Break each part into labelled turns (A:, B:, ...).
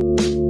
A: The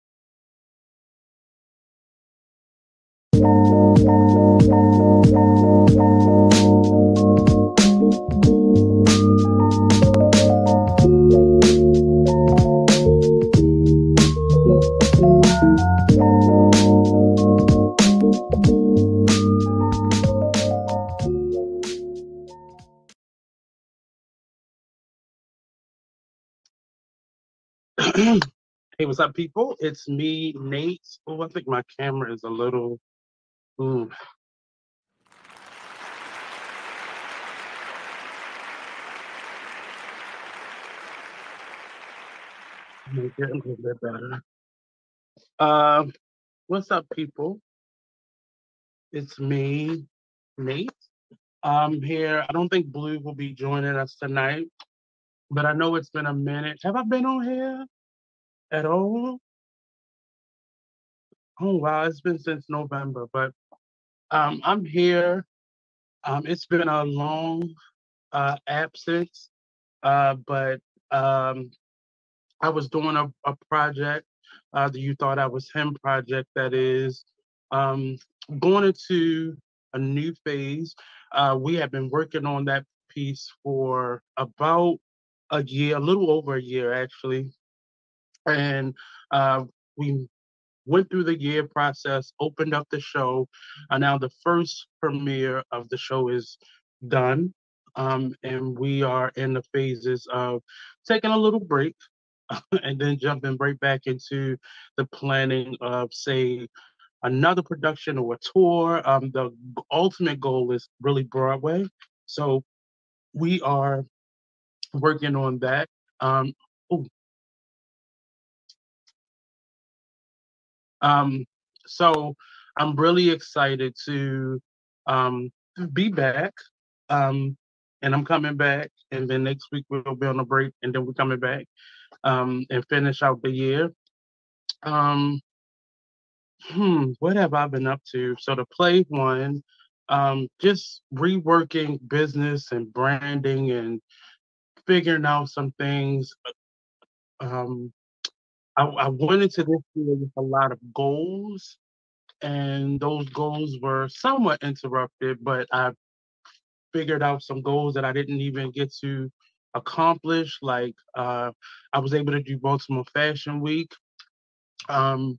B: What's up, people? It's me, Nate. Oh, I think my camera is a little. Ooh. Make it a little bit better. Um, what's up, people? It's me, Nate. I'm here. I don't think Blue will be joining us tonight, but I know it's been a minute. Have I been on here at all? Oh wow, it's been since November, but um, I'm here. Um, it's been a long uh, absence, uh, but um, I was doing a, a project, uh, the You Thought I Was Him project, that is um, going into a new phase. Uh, we have been working on that piece for about a year, a little over a year actually, and uh, we went through the year process, opened up the show, and now the first premiere of the show is done. Um, and we are in the phases of taking a little break and then jumping right back into the planning of, say, another production or a tour. Um, the ultimate goal is really Broadway. So we are working on that. Um, Um, so I'm really excited to um, be back. Um, and I'm coming back, and then next week we'll be on a break, and then we're coming back um, and finish out the year. Um, hmm, what have I been up to? So the play one, um, just reworking business and branding and figuring out some things. Um, I, I went into this year with a lot of goals, and those goals were somewhat interrupted, but I figured out some goals that I didn't even get to accomplish. Like uh, I was able to do Baltimore Fashion Week. Um,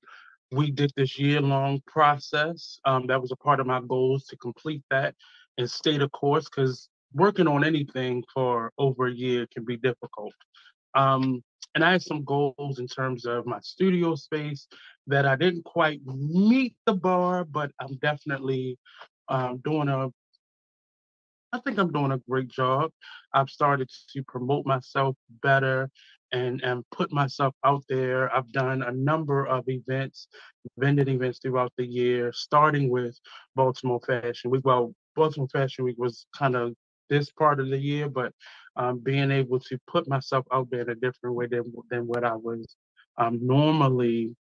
B: we did this year-long process. Um, that was a part of my goals to complete that and stay the course because working on anything for over a year can be difficult. Um, and I had some goals in terms of my studio space that I didn't quite meet the bar, but I'm definitely um, doing a I think I'm doing a great job. I've started to promote myself better and and put myself out there. I've done a number of events, vended events throughout the year, starting with Baltimore Fashion Week. Well, Baltimore Fashion Week was kind of this part of the year, but um, being able to put myself out there in a different way than than what I was um, normally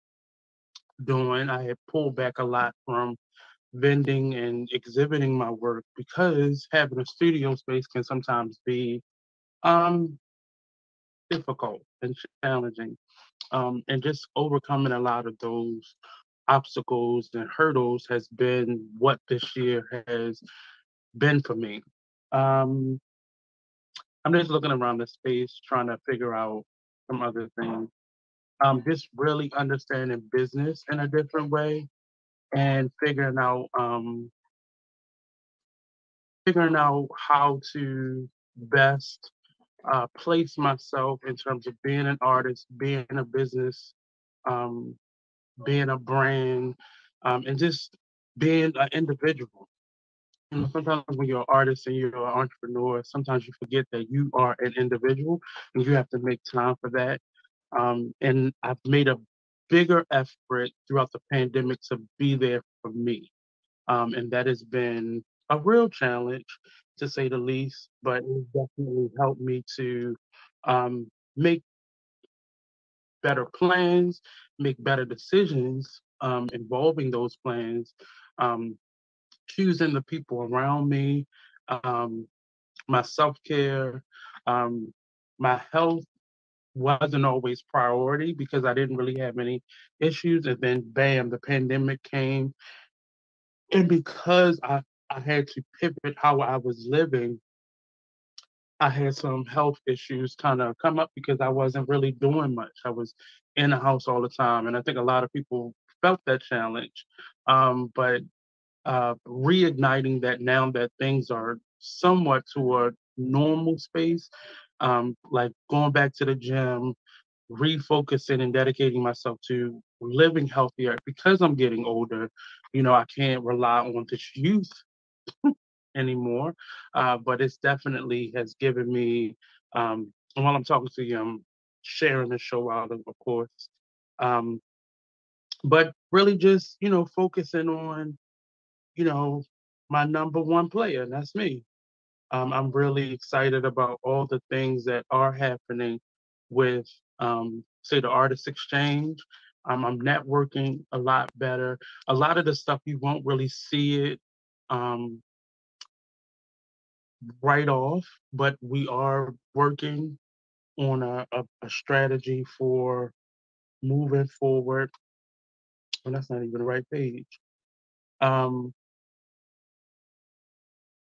B: doing. I had pulled back a lot from vending and exhibiting my work because having a studio space can sometimes be um, difficult and challenging. Um, and just overcoming a lot of those obstacles and hurdles has been what this year has been for me. Um, I'm just looking around the space trying to figure out some other things. Um, just really understanding business in a different way and figuring out um, figuring out how to best uh, place myself in terms of being an artist, being a business, um, being a brand, um, and just being an individual. Sometimes when you're an artist and you're an entrepreneur, sometimes you forget that you are an individual and you have to make time for that. Um, and I've made a bigger effort throughout the pandemic to be there for me. Um, and that has been a real challenge to say the least, but it definitely helped me to um, make better plans, make better decisions um, involving those plans, um, choosing the people around me, um, my self care, um, my health wasn't always priority because I didn't really have any issues. And then, bam, the pandemic came. And because I, I had to pivot how I was living, I had some health issues kind of come up because I wasn't really doing much. I was in the house all the time. And I think a lot of people felt that challenge. Um, but uh, reigniting that now that things are somewhat to a normal space, um, like going back to the gym, refocusing and dedicating myself to living healthier because I'm getting older. You know, I can't rely on this youth anymore, uh, but it's definitely has given me. Um, while I'm talking to you, I'm sharing the show out, of course. Um, but really, just you know, focusing on, you know, my number one player, and that's me. Um, I'm really excited about all the things that are happening with, um, say, the Artist Exchange. Um, I'm networking a lot better. A lot of the stuff you won't really see it um, right off, but we are working on a, a, a strategy for moving forward. And that's not even the right page. Um,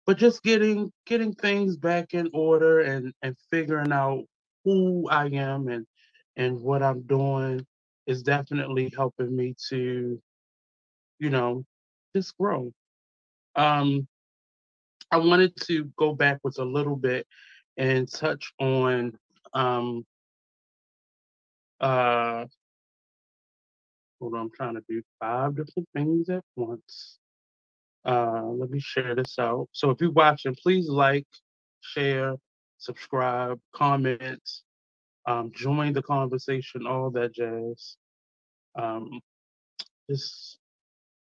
B: but just getting getting things back in order and and figuring out who I am and and what I'm doing is definitely helping me to, you know, just grow. Um, I wanted to go backwards a little bit and touch on um, uh, hold on, I'm trying to do five different things at once. Uh, let me share this out. So if you're watching, please like, share, subscribe, comment, um, join the conversation, all that jazz. Um, just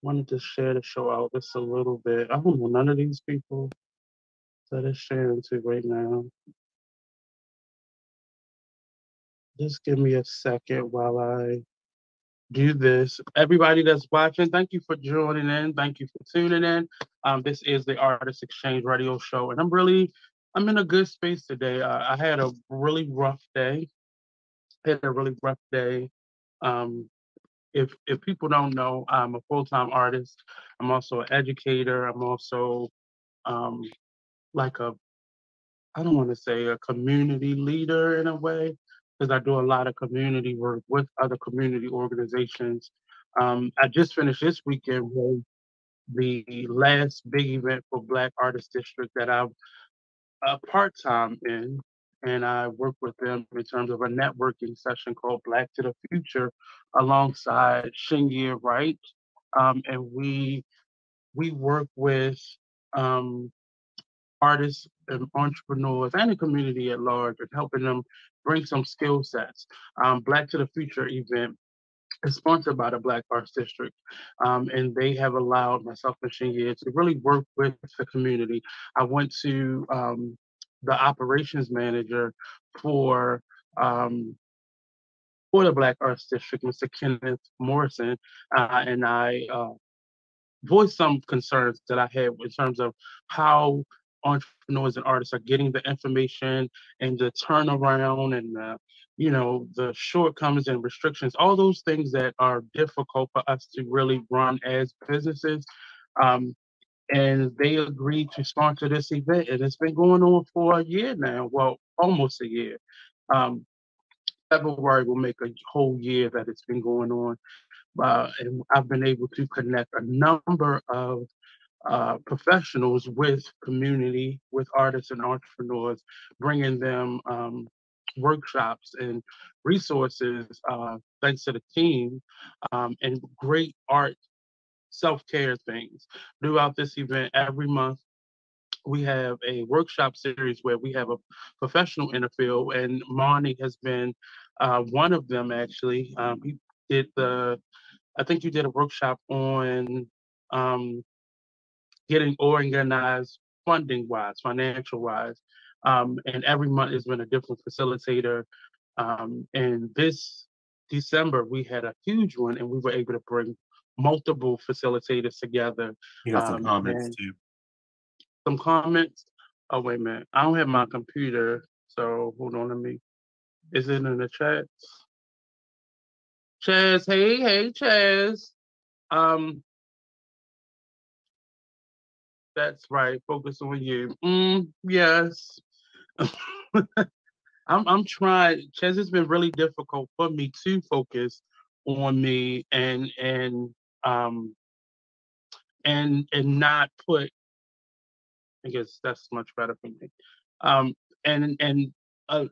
B: wanted to share the show out just a little bit. I don't know none of these people that are sharing to right now. Just give me a second while I do this. Everybody that's watching, thank you for joining in. Thank you for tuning in. Um, this is the Artist Exchange Radio Show, and I'm really, I'm in a good space today. Uh, I had a really rough day. Had a really rough day. Um, if if people don't know, I'm a full time artist. I'm also an educator. I'm also um, like a, I don't want to say a community leader in a way, because I do a lot of community work with other community organizations. Um, I just finished this weekend with the last big event for Black Artist District that I'm a part time in, and I work with them in terms of a networking session called Black to the Future, alongside Shingia Wright, um, and we we work with um, artists and entrepreneurs and the community at large and helping them bring some skill sets. Um, Black to the Future event is sponsored by the Black Arts District, um, and they have allowed myself and Shingia to really work with the community. I went to um, the operations manager for um, for the Black Arts District, Mr. Kenneth Morrison, uh, and I uh, voiced some concerns that I had in terms of how entrepreneurs and artists are getting the information and the turnaround and the, you know the shortcomings and restrictions all those things that are difficult for us to really run as businesses um, and they agreed to sponsor this event and it's been going on for a year now well almost a year. Um, february will make a whole year that it's been going on uh, and i've been able to connect a number of uh, professionals with community, with artists and entrepreneurs, bringing them um, workshops and resources, uh, thanks to the team, um, and great art self care things. Throughout this event, every month, we have a workshop series where we have a professional in the field, and Marnie has been uh, one of them actually. Um, he did the, I think you did a workshop on um, getting organized funding wise, financial wise. Um, and every month has been a different facilitator. Um, and this December, we had a huge one, and we were able to bring multiple facilitators together.
C: You got some um, comments too.
B: Some comments. Oh wait a minute, I don't have my computer, so hold on. to me. Is it in the chat? Chaz, hey, hey, Chaz. Um, that's right. Focus on you. Mm, yes. I'm I'm trying. Chaz, it's been really difficult for me to focus on me and and um and and not put. I guess that's much better for me. Um and and uh,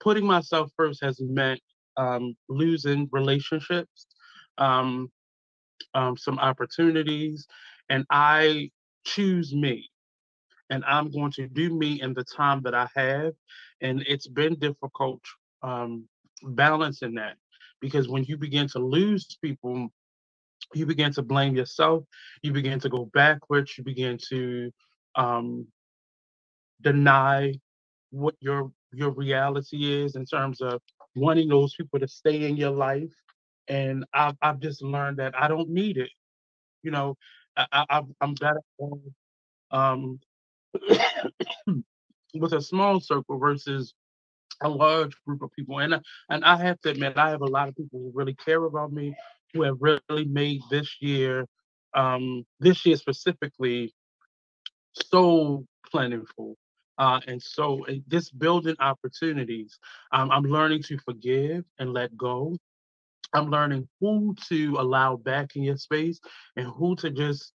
B: putting myself first has meant um, losing relationships, um, um, some opportunities, and I choose me and I'm going to do me in the time that I have. And it's been difficult um, balancing that because when you begin to lose people, you begin to blame yourself, you begin to go backwards, you begin to um, deny what your your reality is in terms of wanting those people to stay in your life. And I've, I've just learned that I don't need it. You know, I, I, I'm better um, with a small circle versus a large group of people. And and I have to admit, I have a lot of people who really care about me, who have really made this year, um, this year specifically, so plentiful. Uh, and so uh, this building opportunities, um, I'm learning to forgive and let go. I'm learning who to allow back in your space and who to just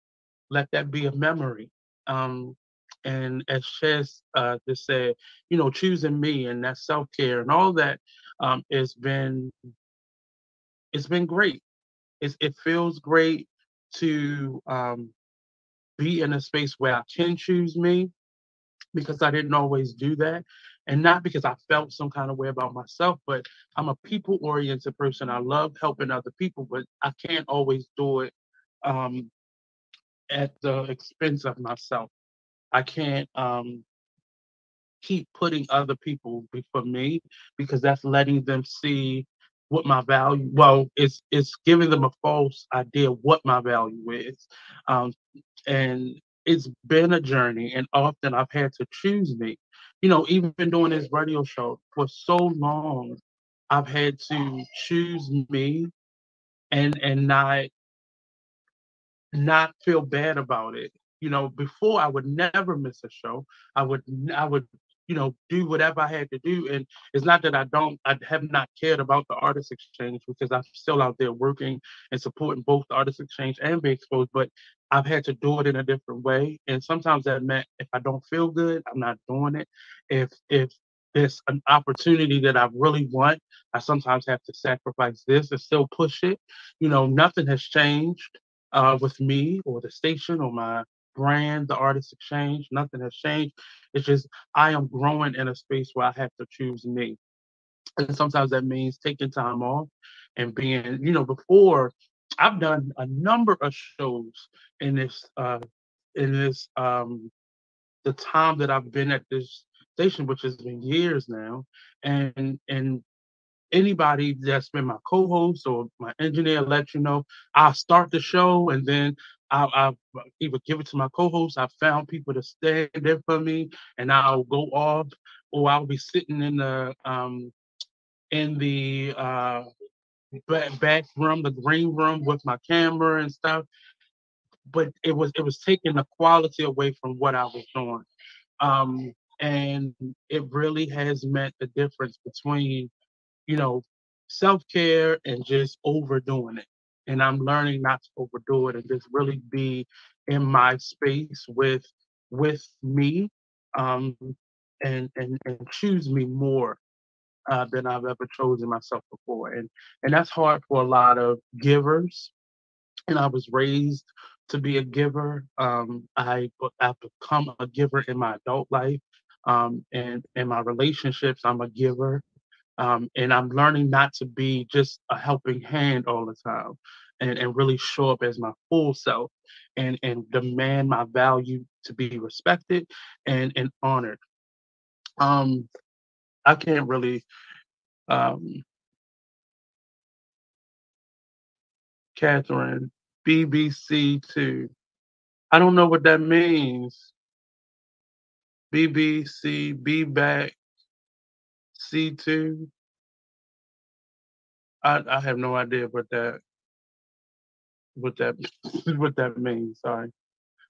B: let that be a memory. Um, and as Chaz uh, just said, you know, choosing me and that self care and all that um, has been it's been great. It's, it feels great to um, be in a space where I can choose me because I didn't always do that. And not because I felt some kind of way about myself, but I'm a people oriented person. I love helping other people, but I can't always do it um, at the expense of myself. I can't um, keep putting other people before me because that's letting them see what my value well it's it's giving them a false idea what my value is um, and it's been a journey and often i've had to choose me you know even doing this radio show for so long i've had to choose me and and not not feel bad about it. You know, before I would never miss a show. I would I would you know do whatever I had to do, and it's not that I don't I have not cared about the artist exchange because I'm still out there working and supporting both the artist exchange and Be Exposed, but I've had to do it in a different way, and sometimes that meant if I don't feel good, I'm not doing it. If if there's an opportunity that I really want, I sometimes have to sacrifice this and still push it. You know, nothing has changed uh, with me or the station or my brand, the artist exchange. Nothing has changed. It's just I am growing in a space where I have to choose me. And sometimes that means taking time off and being, you know, before I've done a number of shows in this uh in this um the time that I've been at this station, which has been years now. And and anybody that's been my co-host or my engineer let you know. I'll start the show and then I'll, I'll, either give it to my co-host. I found people to stand there for me, and I'll go off, or I'll be sitting in the um in the uh back, back room, the green room with my camera and stuff. But it was it was taking the quality away from what I was doing. Um, and it really has meant the difference between you know, self care and just overdoing it. And I'm learning not to overdo it and just really be in my space with with me um, and, and and choose me more uh, than I've ever chosen myself before. And and that's hard for a lot of givers. And I was raised to be a giver. Um, I I've become a giver in my adult life. Um, and in my relationships, I'm a giver. Um, and I'm learning not to be just a helping hand all the time and, and really show up as my full self and, and demand my value to be respected and, and honored. Um, I can't really um, Catherine, BBC2. I don't know what that means. BBC, be back, C2. I, I have no idea what that what that what that means. Sorry,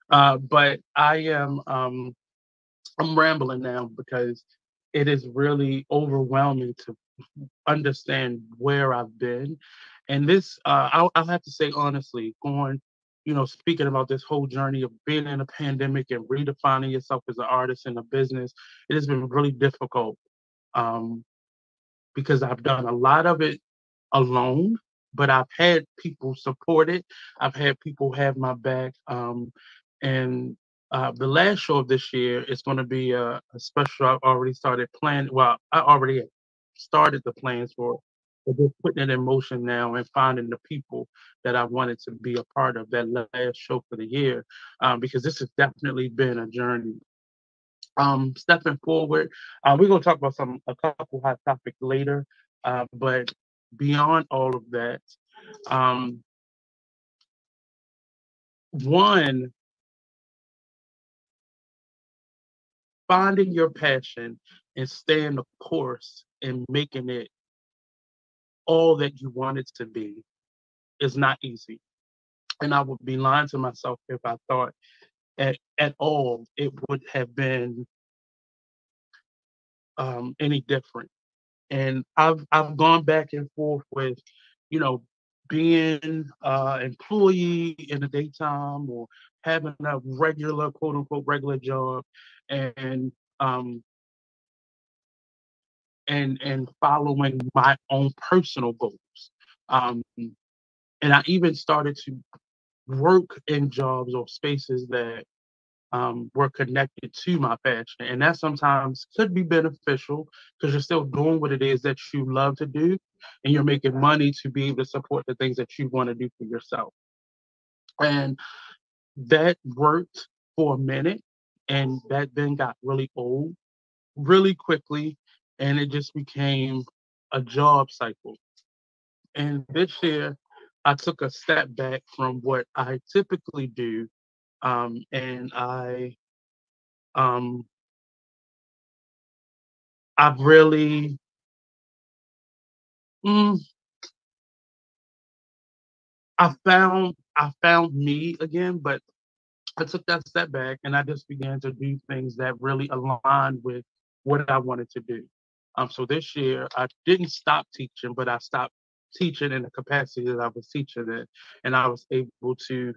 B: uh, but I am um, I'm rambling now because it is really overwhelming to understand where I've been, and this uh, I'll, I'll have to say honestly, going you know, speaking about this whole journey of being in a pandemic and redefining yourself as an artist in a business, it has been really difficult um, because I've done a lot of it alone, but I've had people support it. I've had people have my back. Um, and uh, the last show of this year is going to be a, a, special. I've already started planning. Well, I already started the plans for it, but just putting it in motion now and finding the people that I wanted to be a part of that last show for the year, um, because this has definitely been a journey. Um, stepping forward, uh, we're gonna talk about some a couple hot topics later, uh, but beyond all of that, um, one, finding your passion and staying the course and making it all that you want it to be is not easy. And I would be lying to myself if I thought at, at all it would have been um, any different and I've I've gone back and forth with, you know, being uh employee in the daytime or having a regular quote unquote regular job and um and and following my own personal goals. Um and I even started to work in jobs or spaces that um, were connected to my passion. And that sometimes could be beneficial because you're still doing what it is that you love to do and you're making money to be able to support the things that you want to do for yourself. And that worked for a minute and that then got really old really quickly and it just became a job cycle. And this year, I took a step back from what I typically do um, and I um, I've really mm, I found I found me again, but I took that step back and I just began to do things that really aligned with what I wanted to do. Um, so this year I didn't stop teaching, but I stopped teaching in the capacity that I was teaching it, and I was able to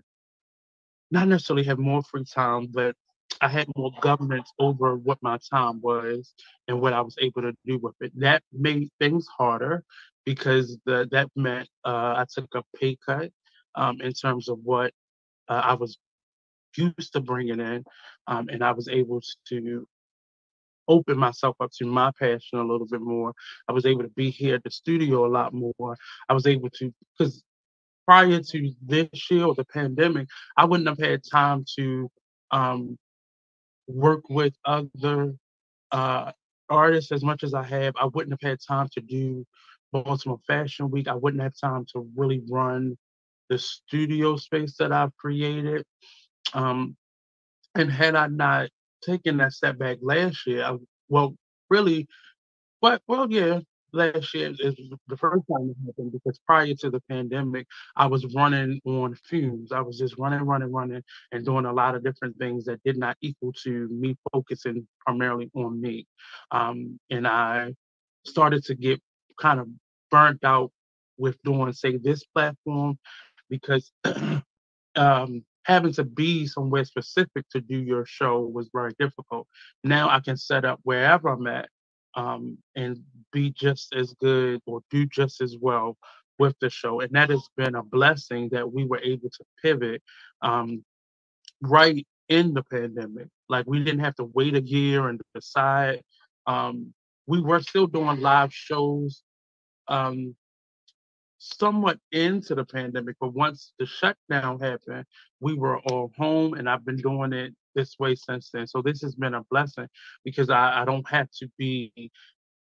B: not necessarily have more free time, but I had more governance over what my time was and what I was able to do with it. That made things harder because the, that meant uh, I took a pay cut um, in terms of what uh, I was used to bringing in, um, and I was able to open myself up to my passion a little bit more. I was able to be here at the studio a lot more. I was able to because prior to this year or the pandemic, I wouldn't have had time to um, work with other uh, artists as much as I have. I wouldn't have had time to do Baltimore Fashion Week. I wouldn't have time to really run the studio space that I've created. Um, and had I not taken that step back last year, I, well, really, but well, yeah, last year is the first time it happened because prior to the pandemic, I was running on fumes. I was just running, running, running, and doing a lot of different things that did not equal to me focusing primarily on me. Um, and I started to get kind of burnt out with doing, say, this platform because um, having to be somewhere specific to do your show was very difficult. Now I can set up wherever I'm at um, and be just as good or do just as well with the show. And that has been a blessing that we were able to pivot um, right in the pandemic. Like we didn't have to wait a year and decide. Um, we were still doing live shows um, somewhat into the pandemic, but once the shutdown happened, we were all home, and I've been doing it this way since then. So this has been a blessing because I, I don't have to be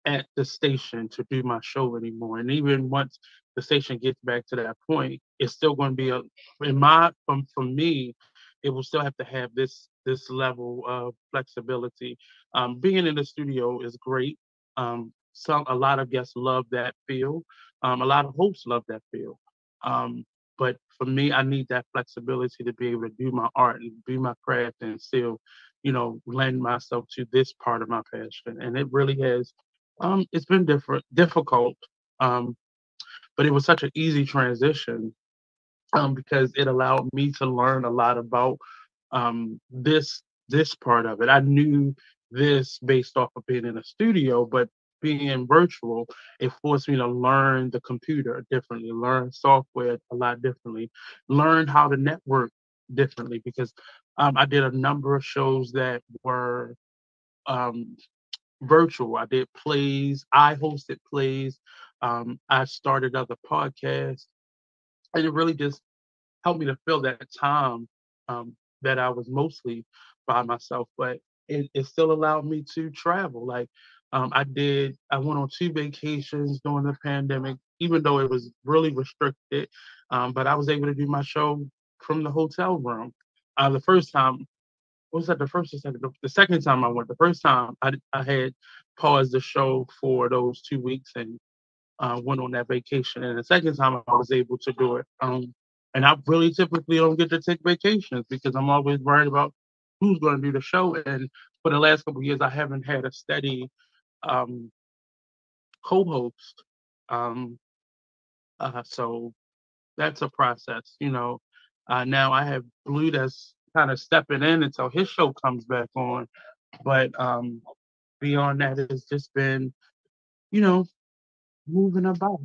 B: at the station to do my show anymore. And even once the station gets back to that point, it's still going to be a in my from for me, it will still have to have this this level of flexibility. Um, being in the studio is great. Um, some a lot of guests love that feel. Um, a lot of hosts love that feel. Um, but for me, I need that flexibility to be able to do my art and do my craft and still, you know, lend myself to this part of my passion. And it really has, um, it's been different, difficult, um, but it was such an easy transition um, because it allowed me to learn a lot about um, this this part of it. I knew this based off of being in a studio, but being virtual, it forced me to learn the computer differently, learn software a lot differently, learn how to network differently because um, I did a number of shows that were um, virtual. I did plays, I hosted plays, um, I started other podcasts, and it really just helped me to fill that time um, that I was mostly by myself. But it, it still allowed me to travel. Like um, I did, I went on two vacations during the pandemic, even though it was really restricted. Um, but I was able to do my show from the hotel room. Uh, the first time, was that the first or second? The second time I went, the first time I, I had paused the show for those two weeks and uh, went on that vacation. And the second time I was able to do it. Um, and I really typically don't get to take vacations because I'm always worried about who's going to do the show. And for the last couple years, I haven't had a steady um, co-host. Um, uh, so that's a process, you know. Uh, now I have Blue that's kind of stepping in until his show comes back on, but um, beyond that, it's just been, you know, moving about.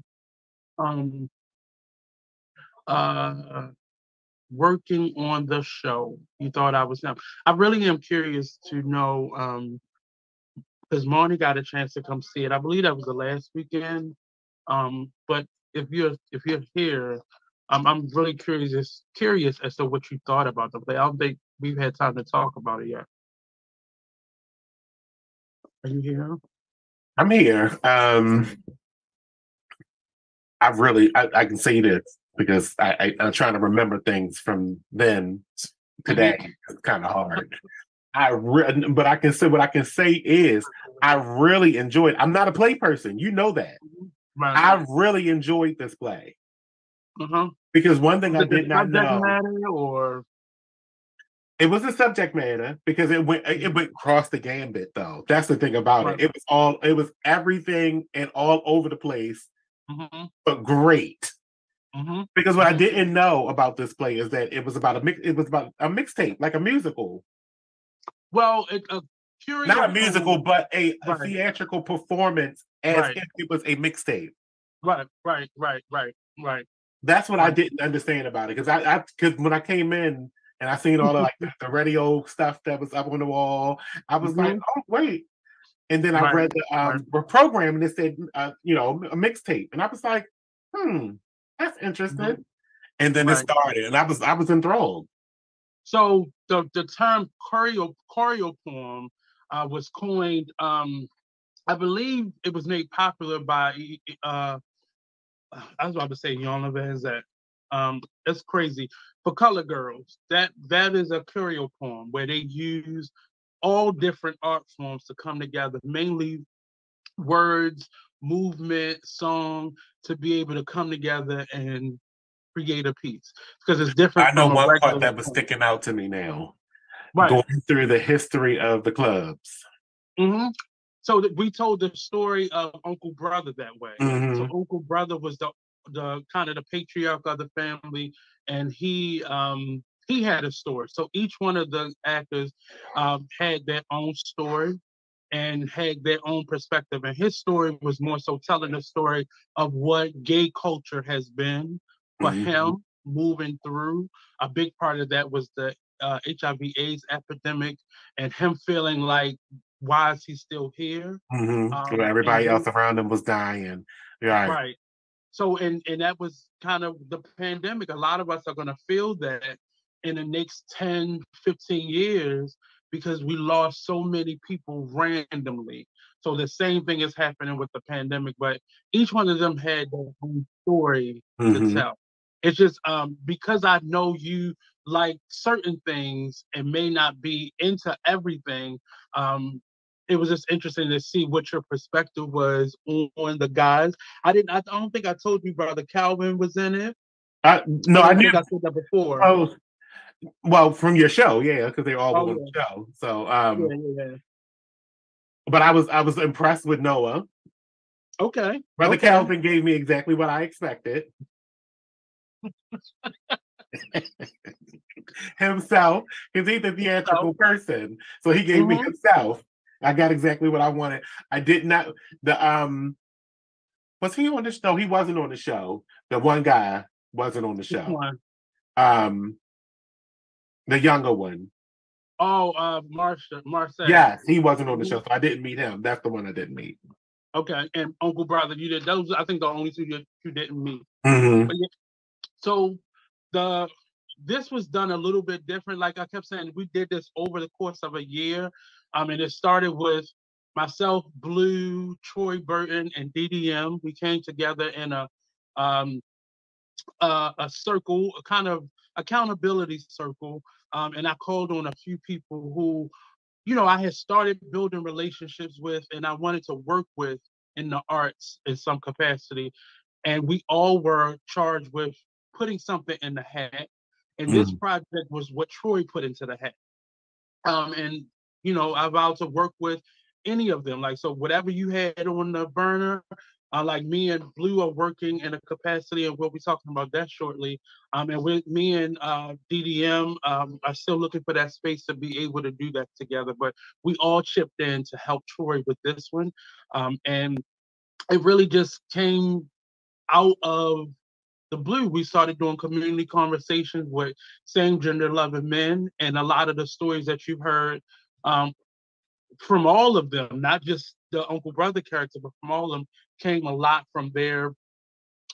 B: Um, uh, working on the show. You thought I was now. I really am curious to know um, because Marnie got a chance to come see it. I believe that was the last weekend. Um, but if you're if you're here, um, I'm really curious curious as to what you thought about the play. I don't think we've had time to talk about it yet. Are you here?
C: I'm here. Um, I really I, I can say this because I, I am trying to remember things from then today. Mm-hmm. It's kind of hard. I re- but I can say what I can say is I really enjoyed. I'm not a play person, you know that. Right. I really enjoyed this play. Uh-huh. Because one thing I did not know,
B: or
C: it was a subject matter because it went it went across the gambit though. That's the thing about right. it. It was all it was everything and all over the place, mm-hmm. but great. Mm-hmm. Because what I didn't know about this play is that it was about a mix. It was about a mixtape, like a musical.
B: Well, it, a
C: not a musical, but a, a theatrical performance as right. if it was a mixtape.
B: Right, right, right, right, right.
C: That's what right. I didn't understand about it because I, because when I came in and I seen all the like the, radio stuff that was up on the wall, I was mm-hmm. like, oh wait. And then I read the um, right. program and it said, uh, you know, a mixtape, and I was like, hmm, that's interesting. Mm-hmm. And then it started, and I was I was enthralled.
B: So the the term choreo choreo poem uh, was coined. Um, I believe it was made popular by. Uh, I was about to say Iyanla Vanzant. Um, that's crazy. For color girls, that that is a choreo poem where they use all different art forms to come together, mainly words, movement, song, to be able to come together and create a piece because it's different.
C: I know one part that was sticking out to me now. Right. Going through the history of the clubs.
B: Mm-hmm. So th- we told the story of Uncle Brother that way. Mm-hmm. So Uncle Brother was the the kind of the patriarch of the family, and he um he had a story. So each one of the actors um, had their own story and had their own perspective. And his story was more so telling the story of what gay culture has been for mm-hmm. him moving through. A big part of that was the uh, HIV/AIDS epidemic and him feeling like, why is he still here?
C: Mm-hmm. Um, everybody else around him was dying. Right.
B: Right. So, and and that was kind of the pandemic. A lot of us are going to feel that in the next 10, 15 years because we lost so many people randomly. So the same thing is happening with the pandemic, but each one of them had their own story mm-hmm. to tell. It's just um, because I know you like certain things and may not be into everything. Um, it was just interesting to see what your perspective was on, on the guys. I didn't. I don't think I told you, brother Calvin was in it.
C: I, no, I, I did.
B: I said that before.
C: Oh, well, from your show, yeah, because they all oh, on the show. So, um, yeah, yeah, yeah. But I was I was impressed with Noah.
B: Okay.
C: Brother
B: okay.
C: Calvin gave me exactly what I expected. Himself, because he's a theatrical person. So he gave mm-hmm. me himself. I got exactly what I wanted. I did not the um was he on the show? He wasn't on the show. The one guy wasn't on the show. Um the younger one.
B: Oh, uh Marsha Marcel.
C: Yes, he wasn't on the show, so I didn't meet him. That's the one I didn't meet.
B: Okay, and Uncle Brother, you did those. I think the only two you, you didn't meet.
C: Mm-hmm.
B: Yeah, so the this was done a little bit different. Like I kept saying, we did this over the course of a year. I mean, it started with myself, Blue, Troy Burton, and DDM. We came together in a um, uh, a circle, a kind of accountability circle, um, and I called on a few people who, you know, I had started building relationships with, and I wanted to work with in the arts in some capacity, and we all were charged with putting something in the hat. And mm. this project was what Troy put into the hat. Um, and you know, I vowed to work with any of them. Like, so whatever you had on the burner, uh, like me and Blue are working in a capacity, and we'll be talking about that shortly. Um, and with me and uh, DDM um, are still looking for that space to be able to do that together. But we all chipped in to help Troy with this one, um, and it really just came out of the blue, we started doing community conversations with same gender loving men, and a lot of the stories that you've heard um, from all of them, not just the uncle brother character, but from all of them, came a lot from their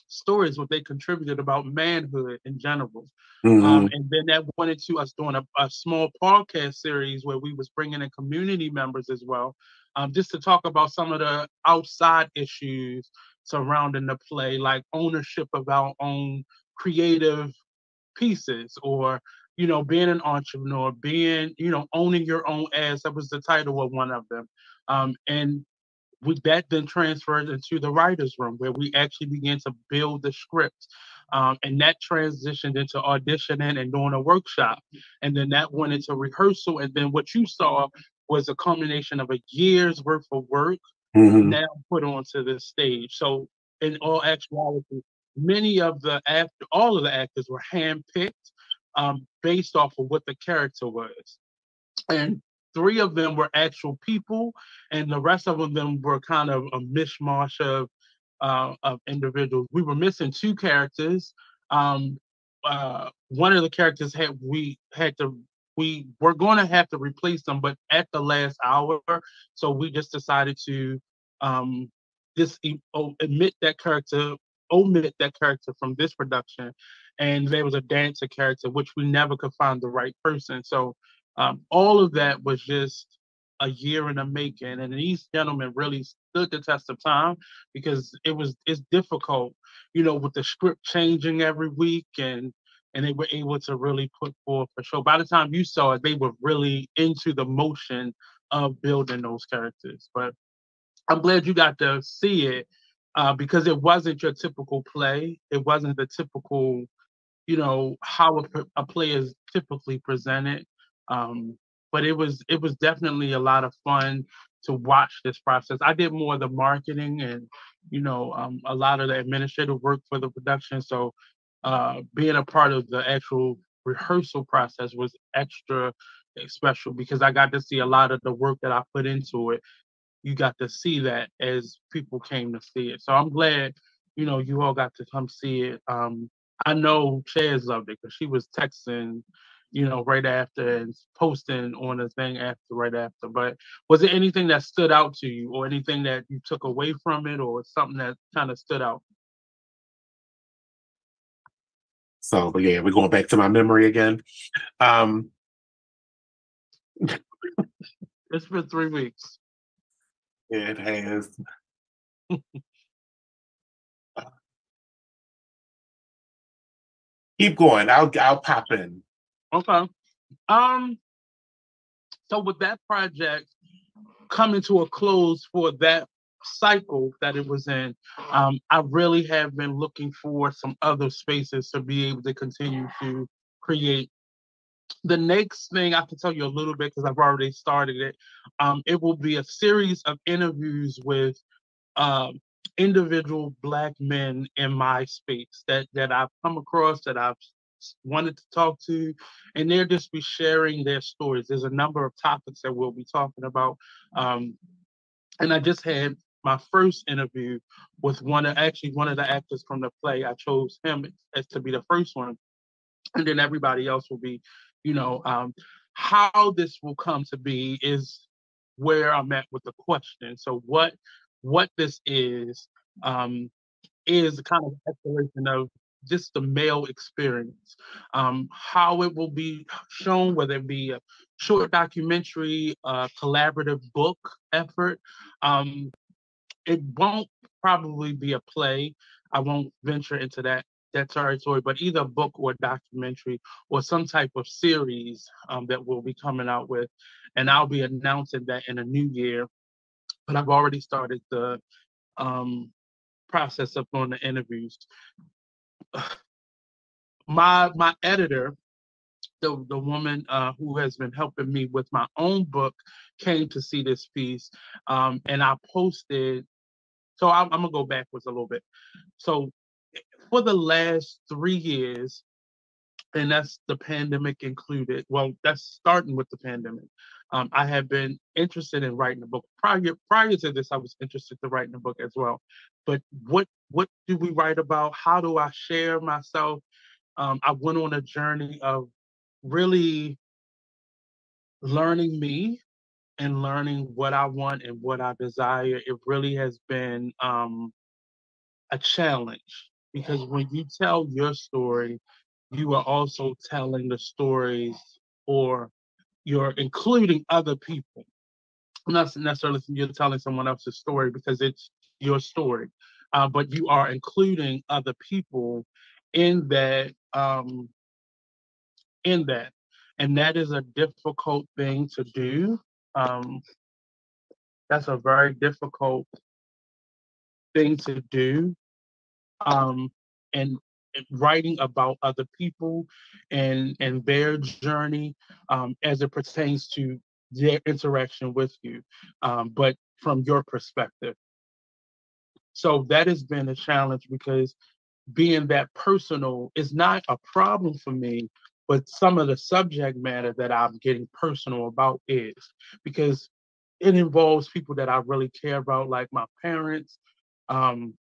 B: stories, what they contributed about manhood in general. Um, mm-hmm. Um, and then that went into us doing a, a, small podcast series where we was bringing in community members as well, um, just to talk about some of the outside issues surrounding the play, like ownership of our own creative pieces or you know being an entrepreneur being you know owning your own ass that was the title of one of them um, and we, that then transferred into the writers room where we actually began to build the script um, and that transitioned into auditioning and doing a workshop and then that went into rehearsal and then what you saw was a combination of a year's worth of work mm-hmm. now put onto the stage. So in all actuality, many of the act, all of the actors were handpicked um, based off of what the character was, and three of them were actual people, and the rest of them were kind of a mishmash of uh, of individuals. We were missing two characters. Um, uh, one of the characters had we had to we were going to have to replace them, but at the last hour, so we just decided to um, just omit that character, omit that character from this production, and there was a dancer character which we never could find the right person. So um, all of that was just a year in the making, and these gentlemen really stood the test of time because it was it's difficult, you know, with the script changing every week and and they were able to really put forth a show. By the time you saw it, they were really into the motion of building those characters. But I'm glad you got to see it uh, because it wasn't your typical play. It wasn't the typical, you know, how a, a play is typically presented. Um, but it was it was definitely a lot of fun to watch this process. I did more of the marketing and you know um, a lot of the administrative work for the production. So uh, being a part of the actual rehearsal process was extra special because I got to see a lot of the work that I put into it. You got to see that as people came to see it. So I'm glad, you know, you all got to come see it. Um, I know Chaz loved it because she was texting, you know, right after and posting on the thing after, right after. But was there anything that stood out to you or anything that you took away from it or something that kind of stood out?
C: So, but yeah, we're going back to my memory again. Um,
B: it's been three weeks.
C: It has. Keep going. I'll I'll pop in.
B: Okay. Um. So with that project coming to a close for that cycle that it was in, um, I really have been looking for some other spaces to be able to continue to create. The next thing I can tell you a little bit because I've already started it. Um, it will be a series of interviews with um, individual black men in my space that that I've come across that I've wanted to talk to, and they'll just be sharing their stories. There's a number of topics that we'll be talking about. Um, and I just had my first interview with one of actually one of the actors from the play. I chose him as to be the first one, and then everybody else will be, you know, um, how this will come to be is where I'm at with the question. So what what this is um, is a kind of exploration of just the male experience. Um, how it will be shown, whether it be a short documentary, a collaborative book effort. Um, it won't probably be a play. I won't venture into that that territory, but either book or documentary or some type of series um, that we'll be coming out with. And I'll be announcing that in a new year. But I've already started the um, process of doing the interviews. My my editor, the the woman uh, who has been helping me with my own book, came to see this piece, um, and I posted. So I'm, I'm gonna go backwards a little bit. So for the last three years, and that's the pandemic included. Well, that's starting with the pandemic. Um, I have been interested in writing a book. Prior prior to this, I was interested in writing a book as well. But what what do we write about? How do I share myself? Um, I went on a journey of really learning me and learning what I want and what I desire. It really has been um, a challenge because when you tell your story, you are also telling the stories or you're including other people. Not necessarily you're telling someone else's story because it's your story, uh, but you are including other people in that. Um, in that, and that is a difficult thing to do. Um, that's a very difficult thing to do. Um, and writing about other people and and their journey um, as it pertains to their interaction with you, um, but from your perspective. So that has been a challenge because being that personal is not a problem for me, but some of the subject matter that I'm getting personal about is because it involves people that I really care about, like my parents, um,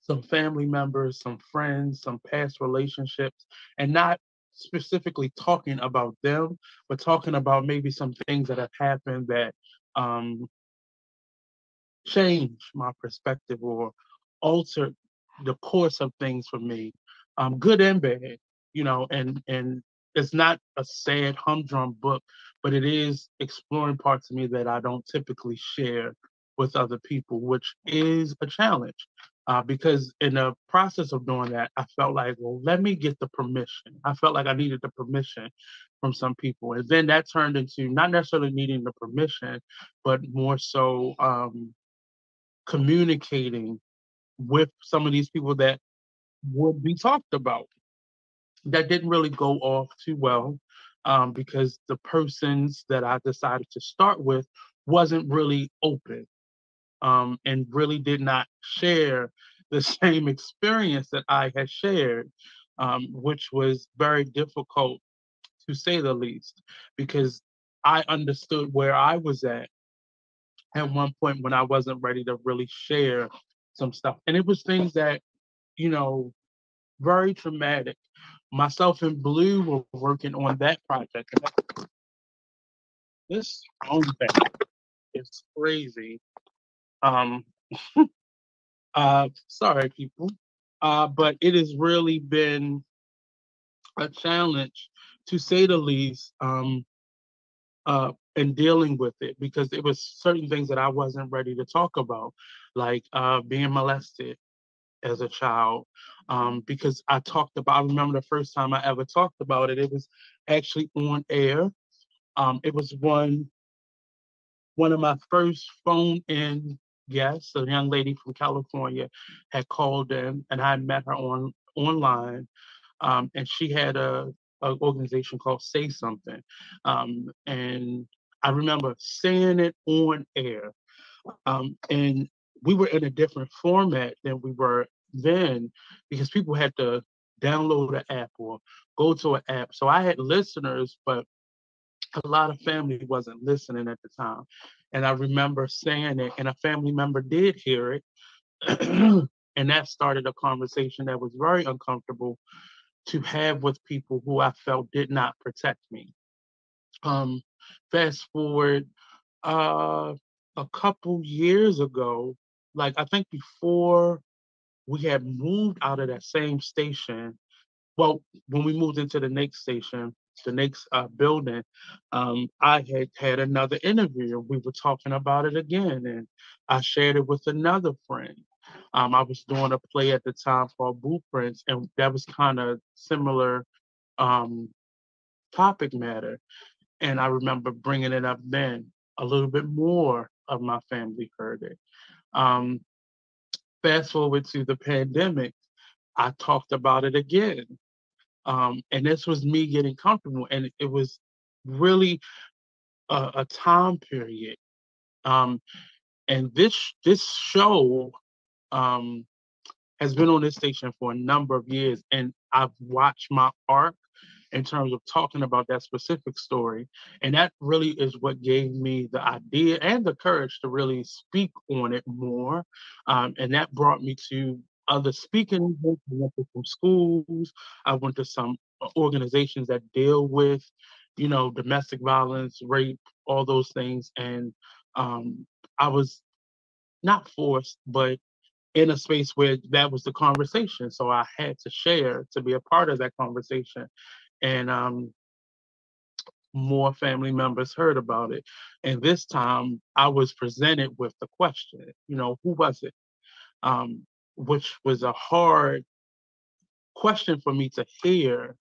B: some family members, some friends, some past relationships, and not specifically talking about them, but talking about maybe some things that have happened that um, change my perspective or alter the course of things for me, um, good and bad, you know, and and it's not a sad humdrum book, but it is exploring parts of me that I don't typically share with other people, which is a challenge. Uh, because in the process of doing that, I felt like, well, let me get the permission. I felt like I needed the permission from some people. And then that turned into not necessarily needing the permission, but more so um, communicating with some of these people that would be talked about. That didn't really go off too well um, because the persons that I decided to start with wasn't really open um, and really did not share the same experience that I had shared. um, which was very difficult to say the least, because I understood where I was at at one point when I wasn't ready to really share some stuff. And it was things that, you know, very traumatic. Myself and Blue were working on that project. This phone thing is crazy. Um, uh, sorry, people. Uh, but it has really been a challenge, to say the least, um, uh, in dealing with it because it was certain things that I wasn't ready to talk about, like uh, being molested as a child. Um, because I talked about, I remember the first time I ever talked about it, it was actually on air. Um, it was one one of my first phone in guests, a young lady from California, had called in, and I met her on online, um, and she had a, a, organization called Say Something, um, and I remember saying it on air, um, and we were in a different format than we were then because people had to download an app or go to an app. So I had listeners, but a lot of family wasn't listening at the time. And I remember saying it, and a family member did hear it. and that started a conversation that was very uncomfortable to have with people who I felt did not protect me. Um, fast forward uh, a couple years ago, like I think before we had moved out of that same station. Well, when we moved into the next station, the next uh, building, um, I had had another interview. We were talking about it again, and I shared it with another friend. Um, I was doing a play at the time called Blueprints, and that was kind of similar um, topic matter. And I remember bringing it up then. A little bit more of my family heard it. Um, fast forward to the pandemic, I talked about it again. Um, and this was me getting comfortable, and it was really a, a time period. Um, and this this show um, has been on this station for a number of years, and I've watched my arc in terms of talking about that specific story. And that really is what gave me the idea and the courage to really speak on it more. Um, and that brought me to other speaking I went to some schools. I went to some uh, organizations that deal with, you know, domestic violence, rape, all those things. And um, I was not forced, but in a space where that was the conversation. So I had to share to be a part of that conversation. And um, more family members heard about it. And this time I was presented with the question, you know, who was it? Um, which was a hard question for me to hear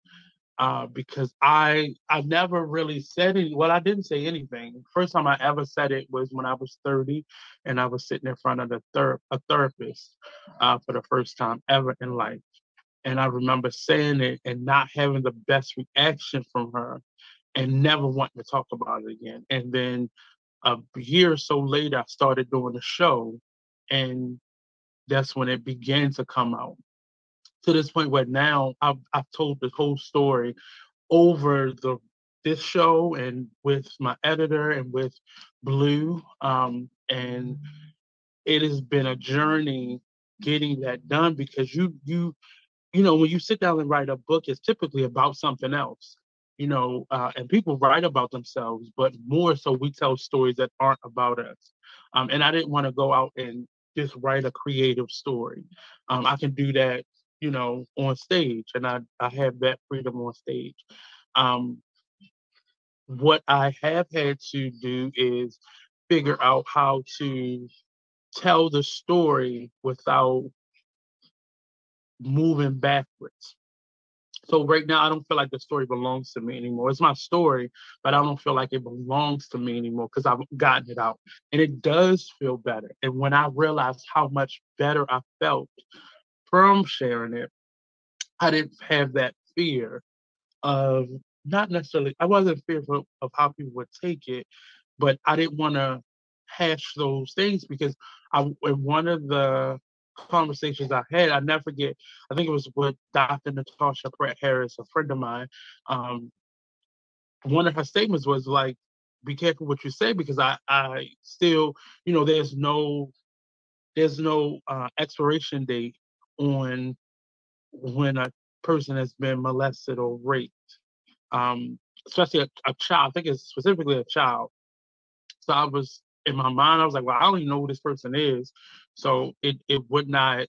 B: uh, because I I never really said it. Well, I didn't say anything. First time I ever said it was when I was 30, and I was sitting in front of the ther- a therapist uh, for the first time ever in life. And I remember saying it and not having the best reaction from her, and never wanting to talk about it again. And then a year or so later, I started doing the show, and that's when it began to come out. To this point where now I've, I've told the whole story over the this show and with my editor and with Blue. Um, and it has been a journey getting that done because you you you know when you sit down and write a book, it's typically about something else. You know, uh, and people write about themselves, but more so we tell stories that aren't about us. Um, and I didn't want to go out and just write a creative story. Um, I can do that, you know, on stage, and I, I have that freedom on stage. Um, what I have had to do is figure out how to tell the story without moving backwards. So right now, I don't feel like the story belongs to me anymore. It's my story, but I don't feel like it belongs to me anymore because I've gotten it out, and it does feel better. And when I realized how much better I felt from sharing it, I didn't have that fear of not necessarily. I wasn't fearful of how people would take it, but I didn't want to hash those things because I one of the conversations I had. I never forget. I think it was with Dr. Natasha Pratt Harris, a friend of mine. Um, one of her statements was like, "Be careful what you say because I, I still, you know, there's no, there's no uh, expiration date on when a person has been molested or raped, um, especially a, a child. I think it's specifically a child. So I was in my mind, I was like, well, I don't even know who this person is. So it it would not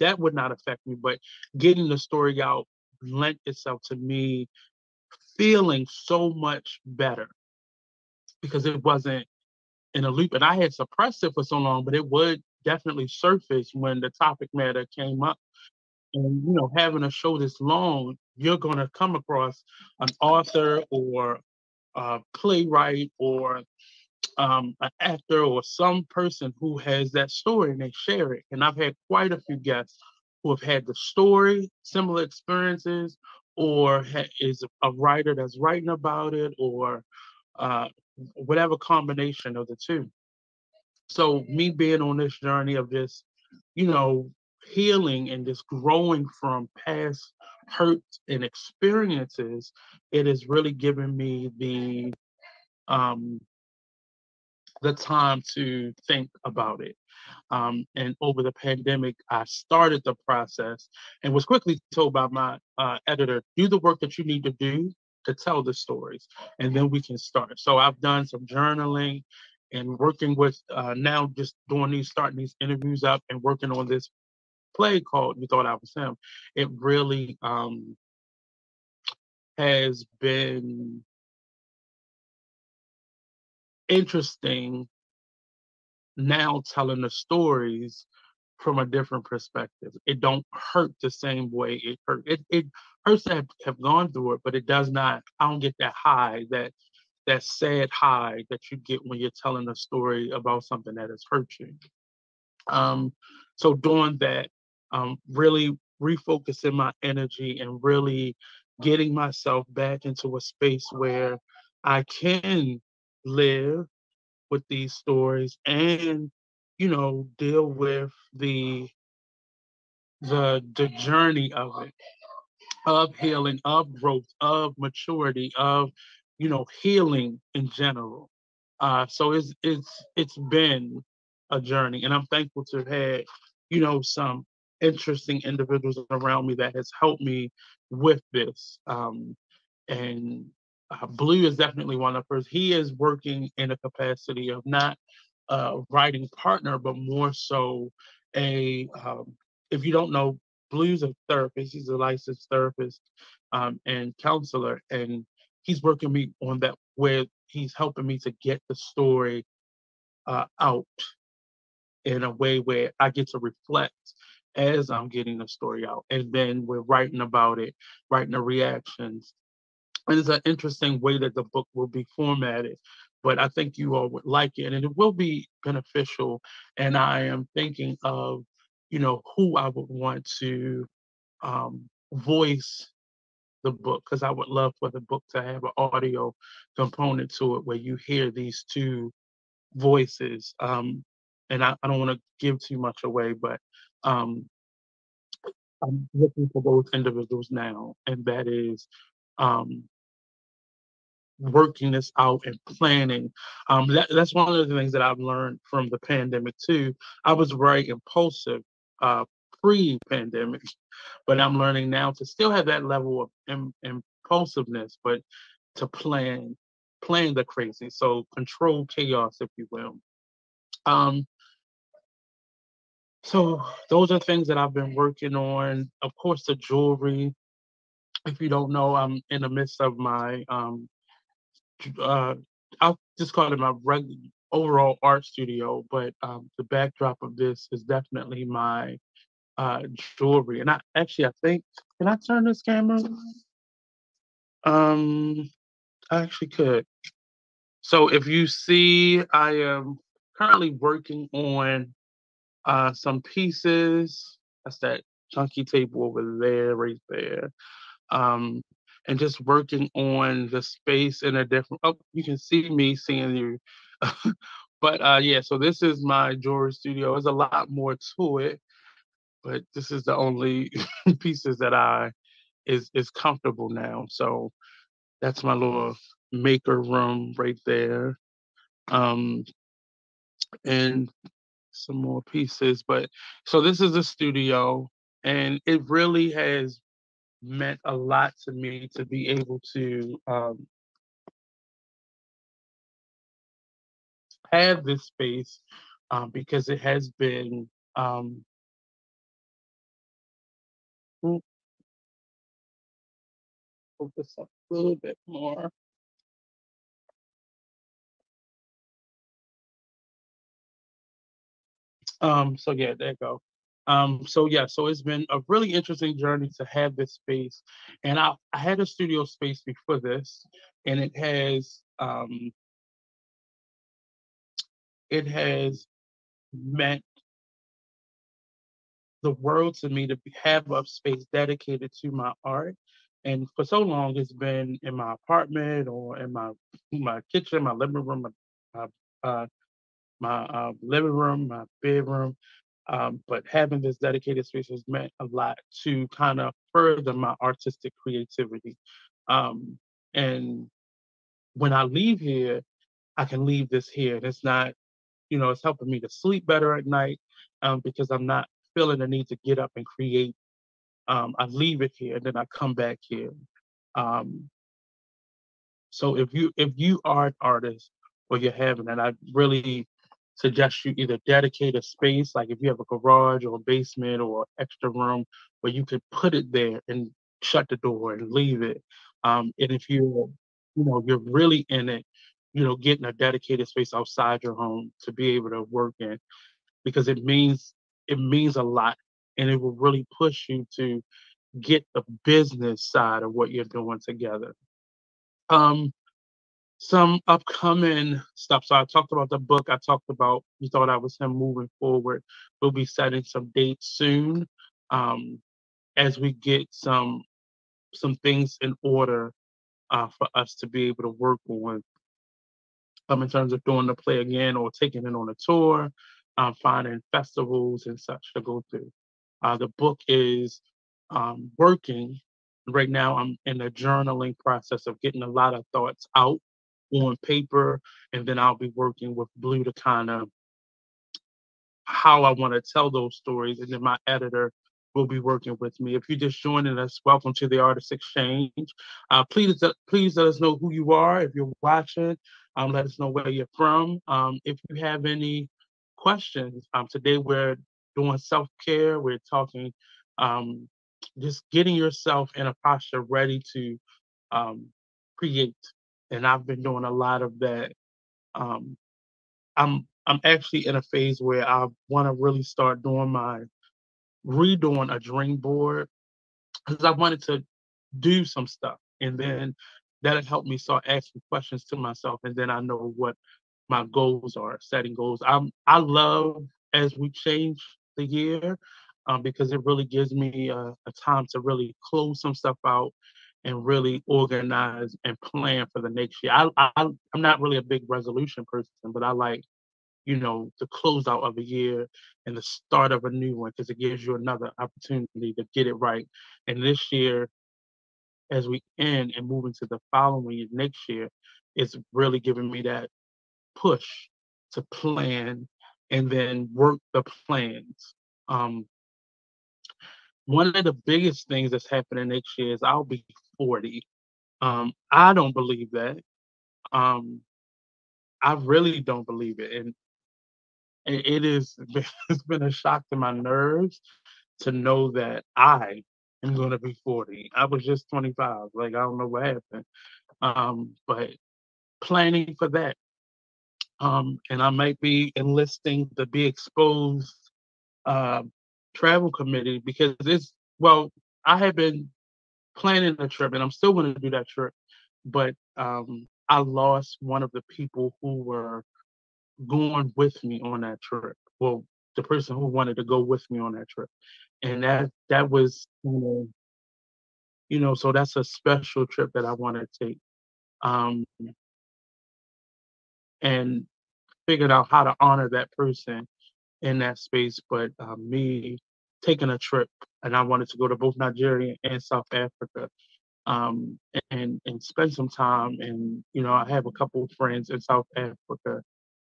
B: that would not affect me. But getting the story out lent itself to me feeling so much better because it wasn't in a loop. And I had suppressed it for so long, but it would definitely surface when the topic matter came up. And you know, having a show this long, you're gonna come across an author or a playwright or um, an actor or some person who has that story and they share it. And I've had quite a few guests who have had the story, similar experiences, or ha- is a writer that's writing about it, or uh, whatever combination of the two. So, me being on this journey of this, you know, healing and just growing from past hurts and experiences, it has really given me the um, the time to think about it. Um, and over the pandemic, I started the process and was quickly told by my uh, editor, do the work that you need to do to tell the stories, and then we can start. So I've done some journaling and working with uh, now just doing these, starting these interviews up and working on this play called You Thought I Was Him. It really um, has been interesting now telling the stories from a different perspective. It don't hurt the same way it hurt. It it hurts to have, have gone through it, but it does not. I don't get that high, that that sad high that you get when you're telling a story about something that has hurt you. Um, so doing that, um, really refocusing my energy and really getting myself back into a space where I can live with these stories and you know deal with the the the journey of it of healing of growth of maturity of you know healing in general. Uh so it's it's it's been a journey and i'm thankful to have had you know some interesting individuals around me that has helped me with this um and uh, Blue is definitely one of hers. He is working in a capacity of not a writing partner, but more so a. Um, if you don't know, Blue's a therapist. He's a licensed therapist um, and counselor, and he's working me on that. Where he's helping me to get the story uh, out in a way where I get to reflect as I'm getting the story out, and then we're writing about it, writing the reactions, and it's an interesting way that the book will be formatted but i think you all would like it and it will be beneficial and i am thinking of you know who i would want to um, voice the book because i would love for the book to have an audio component to it where you hear these two voices um, and i, I don't want to give too much away but um, i'm looking for those individuals now and that is um, working this out and planning. Um, that, that's one of the things that I've learned from the pandemic too. I was very impulsive uh, pre-pandemic, but I'm learning now to still have that level of Im- impulsiveness, but to plan, plan the crazy. So control chaos, if you will. Um, so those are things that I've been working on. Of course, the jewelry. If you don't know, I'm in the midst of my um, uh, I'll just call it my regular overall art studio, but um, the backdrop of this is definitely my uh, jewelry. And I actually, I think, can I turn this camera? Um, I actually could. So if you see, I am currently working on uh, some pieces. That's that chunky table over there, right there. Um, and just working on the space in a different oh you can see me seeing you but uh yeah so this is my jewelry studio there's a lot more to it but this is the only pieces that I is is comfortable now. So that's my little maker room right there. Um, and some more pieces. But so this is the studio, and it really has meant a lot to me to be able to um, have this space um, because it has been um, focus up a little bit more. Um, so yeah, there you go. Um, so yeah, so it's been a really interesting journey to have this space. And I, I had a studio space before this, and it has um it has meant the world to me to have a space dedicated to my art. And for so long, it's been in my apartment or in my my kitchen, my living room, my uh, my uh, living room, my bedroom. Um, but having this dedicated space has meant a lot to kind of further my artistic creativity. Um, and when I leave here, I can leave this here. And it's not, you know, it's helping me to sleep better at night um, because I'm not feeling the need to get up and create. Um, I leave it here and then I come back here. Um, so if you if you are an artist or you're having it, I really suggest you either dedicate a space, like if you have a garage or a basement or extra room, where you could put it there and shut the door and leave it. Um, and if you're, you know, you're really in it, you know, getting a dedicated space outside your home to be able to work in, because it means it means a lot, and it will really push you to get the business side of what you're doing together. Um, some upcoming stuff. So I talked about the book. I talked about you thought I was him moving forward. We'll be setting some dates soon um, as we get some some things in order uh, for us to be able to work on. Um, in terms of doing the play again or taking it on a tour, um, finding festivals and such to go through. Uh, the book is um, working right now. I'm in the journaling process of getting a lot of thoughts out on paper, and then I'll be working with Blue to kind of how I want to tell those stories, and then my editor will be working with me. If you're just joining us, welcome to the Artist Exchange. Uh, please, please let us know who you are. If you're watching, um, let us know where you're from. Um, if you have any questions, um, today we're doing self care. We're talking um, just getting yourself in a posture ready to um, create and I've been doing a lot of that. Um, I'm I'm actually in a phase where I want to really start doing my redoing a dream board because I wanted to do some stuff, and then that'll help me start asking questions to myself, and then I know what my goals are, setting goals. I'm I love as we change the year um, because it really gives me a, a time to really close some stuff out and really organize and plan for the next year. I, I I'm not really a big resolution person, but I like, you know, the closeout of a year and the start of a new one because it gives you another opportunity to get it right. And this year, as we end and move into the following year, next year, it's really giving me that push to plan and then work the plans. Um, one of the biggest things that's happening next year is I'll be 40. Um, I don't believe that. Um, I really don't believe it. And it is it's been a shock to my nerves to know that I am going to be 40. I was just 25. Like I don't know what happened. Um, but planning for that. Um, and I might be enlisting the Be Exposed uh, travel committee because it's well, I have been planning a trip, and I'm still going to do that trip. But um, I lost one of the people who were going with me on that trip. Well, the person who wanted to go with me on that trip, and that that was you know, you know, so that's a special trip that I want to take. Um, and figured out how to honor that person in that space. But uh, me taking a trip, and I wanted to go to both Nigeria and South Africa, um, and and spend some time. And you know, I have a couple of friends in South Africa.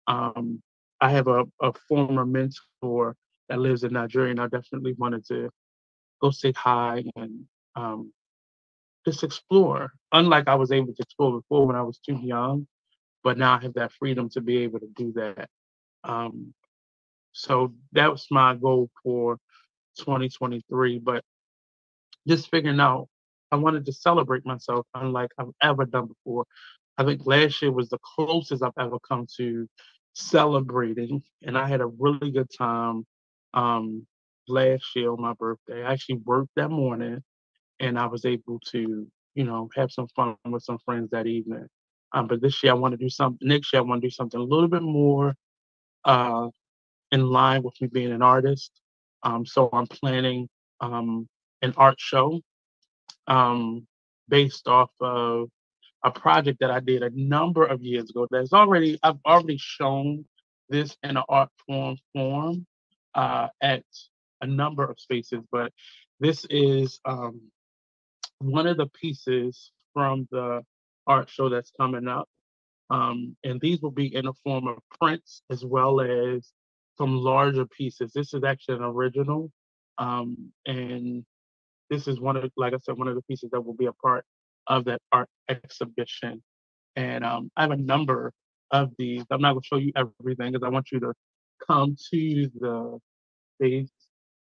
B: Um, I have a, a former mentor that lives in Nigeria, and I definitely wanted to go say hi and um, just explore. Unlike I was able to explore before when I was too young, but now I have that freedom to be able to do that. Um, so that was my goal for 2023. But just figuring out, I wanted to celebrate myself unlike I've ever done before. I think last year was the closest I've ever come to celebrating, and I had a really good time um, last year on my birthday. I actually worked that morning, and I was able to, you know, have some fun with some friends that evening. Um, but this year I want to do something. Next year I want to do something a little bit more uh, in line with me being an artist. Um, so I'm planning um, an art show um, based off of a project that I did a number of years ago. That's already I've already shown this in an art form form uh, at a number of spaces, but this is um, one of the pieces from the art show that's coming up. Um, and these will be in the form of prints as well as some larger pieces. This is actually an original. Um, and this is one of, like I said, one of the pieces that will be a part of that art exhibition. And um, I have a number of these. I'm not going to show you everything because I want you to come to the space.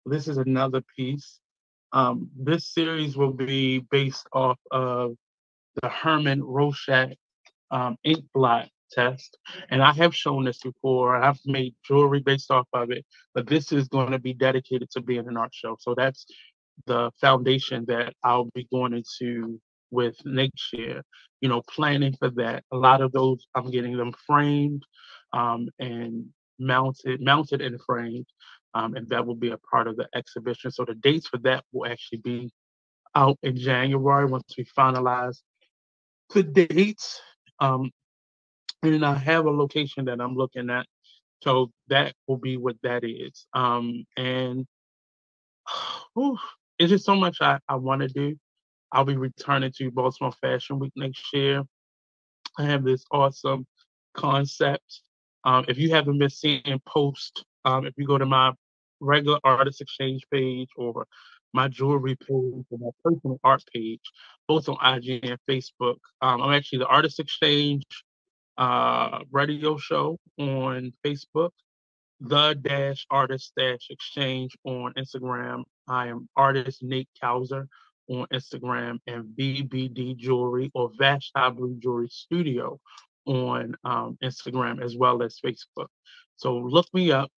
B: This is another piece. Um, this series will be based off of the Herman Rorschach um, ink blot test. And I have shown this before. I've made jewelry based off of it, but this is going to be dedicated to being an art show. So that's the foundation that I'll be going into with next year. You know, planning for that. A lot of those I'm getting them framed um, and mounted, mounted and framed, um, and that will be a part of the exhibition. So the dates for that will actually be out in January once we finalize the dates. Um, and I have a location that I'm looking at. So that will be what that is. Um, and whew, it's just so much I, I want to do. I'll be returning to Baltimore Fashion Week next year. I have this awesome concept. Um, if you haven't been seeing posts, um, if you go to my regular artist exchange page or my jewelry page or my personal art page, both on IG and Facebook. Um, I'm actually the Artist Exchange uh, radio show on Facebook, the dash artist dash exchange on Instagram. I am artist Nate Kauser on Instagram and VBD Jewelry or Vashti Blue Jewelry Studio on um, Instagram as well as Facebook. So look me up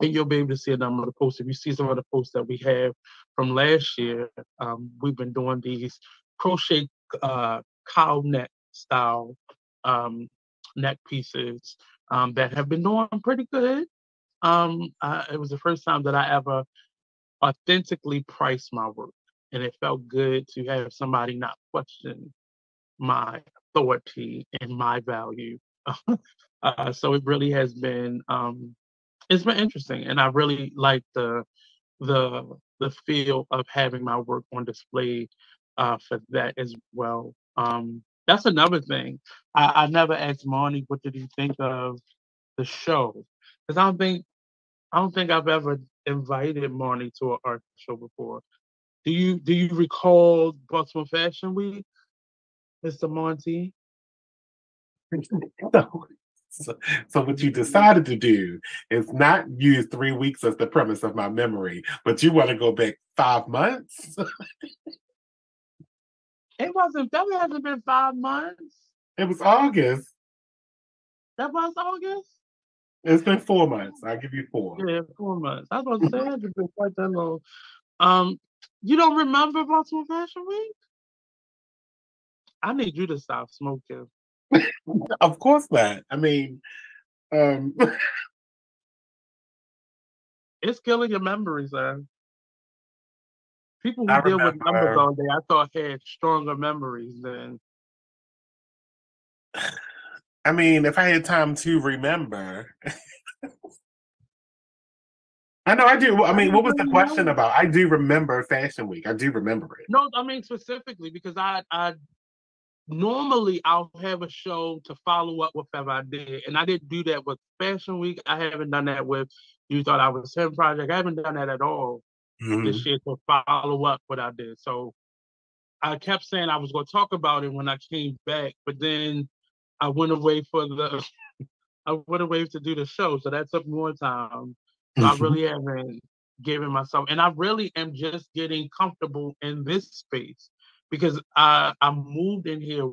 B: and you'll be able to see a number of the posts. If you see some of the posts that we have from last year, um, we've been doing these crochet uh, cow neck style um, neck pieces um, that have been doing pretty good. Um, it was the first time that I ever authentically priced my work, and it felt good to have somebody not question my authority and my value. uh, so it really has been um, it's been interesting, and I really like the the the feel of having my work on display uh, for that as well. Um, that's another thing. I, I never asked Marnie what did he think of the show because I don't think I don't think I've ever invited Marnie to an art show before. Do you do you recall Baltimore Fashion Week, Mr. Monty?
C: no. So, so, what you decided to do is not use three weeks as the premise of my memory, but you want to go back five months.
B: it wasn't. That hasn't been five months.
C: It was August.
B: That was August.
C: It's been four months. I'll give you four.
B: Yeah, four months. I was to say it been quite that long. Um, you don't remember Baltimore Fashion Week? I need you to stop smoking.
C: of course not. I mean, um
B: it's killing your memories, man. People who I deal remember, with numbers all day, I thought had stronger memories than.
C: I mean, if I had time to remember, I know I do. I mean, what was the question about? I do remember Fashion Week. I do remember it.
B: No, I mean specifically because I I normally I'll have a show to follow up with whatever I did, and I didn't do that with Fashion Week. I haven't done that with You Thought I Was Him Project. I haven't done that at all mm-hmm. this year to follow up what I did. So I kept saying I was going to talk about it when I came back, but then I went away for the I went away to do the show, so that took more time. So I mm-hmm. really haven't given myself, and I really am just getting comfortable in this space because I I moved in here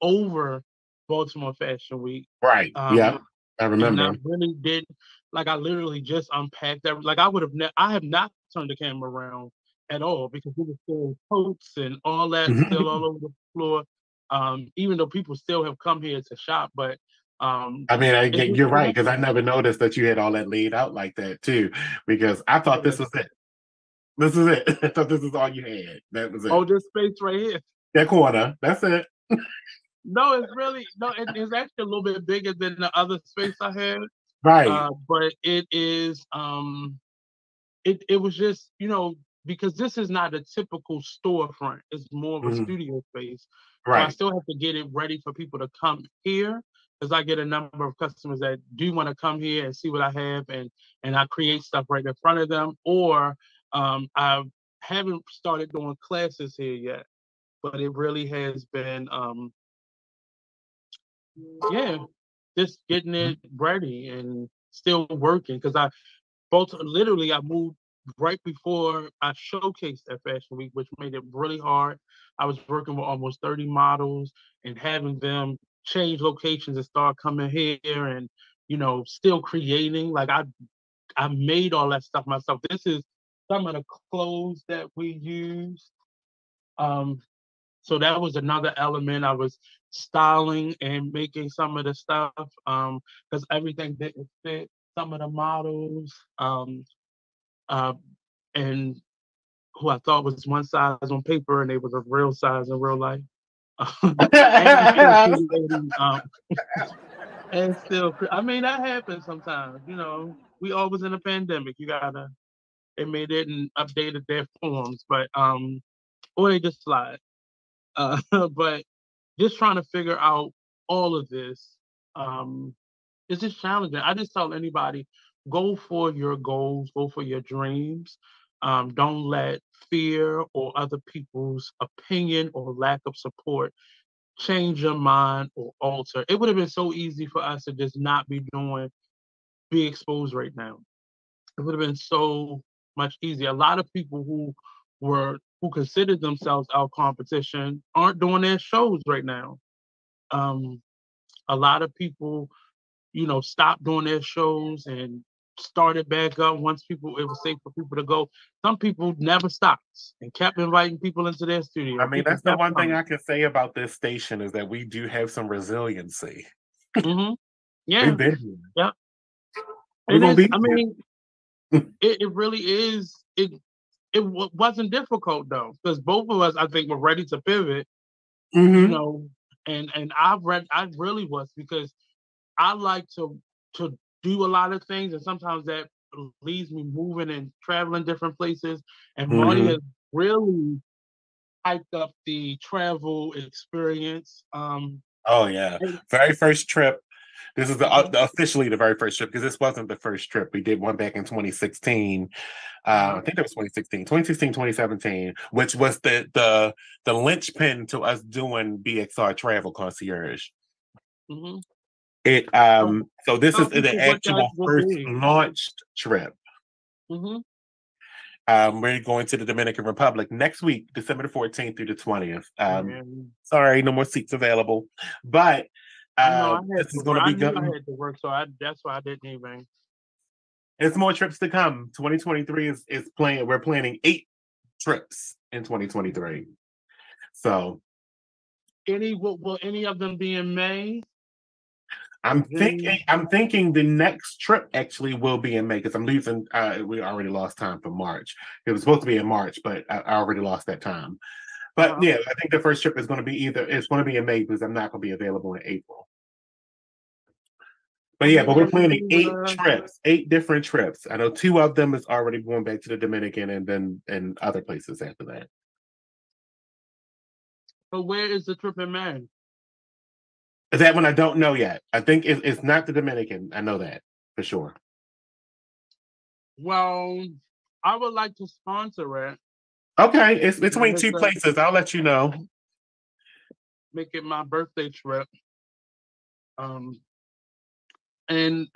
B: over Baltimore Fashion Week.
C: Right. Um, yeah. I remember.
B: I really did like I literally just unpacked that. Like I would have ne- I have not turned the camera around at all because we were still coats and all that mm-hmm. still all over the floor. Um, even though people still have come here to shop, but um,
C: I mean, I, you're right because I never noticed that you had all that laid out like that too. Because I thought this was it. This is it. I thought this is all you had. That was it.
B: Oh, this space right here.
C: That corner. That's it.
B: no, it's really no. It, it's actually a little bit bigger than the other space I had.
C: Right. Uh,
B: but it is. Um, it it was just you know because this is not a typical storefront. It's more of a mm-hmm. studio space. Right. So I still have to get it ready for people to come here because I get a number of customers that do want to come here and see what I have and and I create stuff right in front of them or um, I haven't started doing classes here yet, but it really has been, um, yeah, just getting it ready and still working because I both literally I moved right before I showcased at Fashion Week, which made it really hard. I was working with almost 30 models and having them change locations and start coming here and you know still creating like I I made all that stuff myself. This is some of the clothes that we used. Um, so that was another element. I was styling and making some of the stuff because um, everything didn't fit. Some of the models um, uh, and who I thought was one size on paper and they was a real size in real life. and, um, and still, I mean, that happens sometimes. You know, we always in a pandemic. You gotta they made it and updated their forms, but um, or they just slide. Uh, but just trying to figure out all of this, um, it's just challenging. I just tell anybody, go for your goals, go for your dreams. Um, don't let fear or other people's opinion or lack of support change your mind or alter. It would have been so easy for us to just not be doing, be exposed right now. It would have been so much easier. A lot of people who were who considered themselves our competition aren't doing their shows right now. Um, a lot of people, you know, stopped doing their shows and started back up once people it was safe for people to go. Some people never stopped and kept inviting people into their studio.
C: I mean, people that's the one coming. thing I can say about this station is that we do have some resiliency.
B: Mm-hmm. Yeah. Yeah. It is, I mean, it, it really is. It it w- wasn't difficult though, because both of us, I think, were ready to pivot. Mm-hmm. You know, and and I've read, I really was because I like to to do a lot of things, and sometimes that leaves me moving and traveling different places. And mm-hmm. Marty has really hyped up the travel experience. Um,
C: oh yeah, very first trip this is the, uh, the, officially the very first trip because this wasn't the first trip. We did one back in 2016. Uh, I mm-hmm. think it was 2016, 2016, 2017, which was the the the linchpin to us doing BXR Travel Concierge. Mm-hmm. It um so this is the actual first launched trip. Mm-hmm. Um, we're going to the Dominican Republic next week, December 14th through the 20th. Um, sorry, no more seats available. But
B: I know um, I had, to, I, good. I had to work, so I, that's why I didn't even.
C: It's more trips to come. 2023 is is playing. We're planning eight trips in 2023. So,
B: any will, will any of them be in May?
C: I'm thinking. I'm thinking the next trip actually will be in May because I'm leaving. Uh, we already lost time for March. It was supposed to be in March, but I, I already lost that time. But uh-huh. yeah, I think the first trip is going to be either it's going to be in May because I'm not going to be available in April. But yeah, but we're planning eight trips, eight different trips. I know two of them is already going back to the Dominican and then and other places after that.
B: But where is the trip in May?
C: That one I don't know yet. I think it, it's not the Dominican. I know that for sure.
B: Well, I would like to sponsor it.
C: Okay, it's between two places. I'll let you know.
B: Make it my birthday trip. Um, and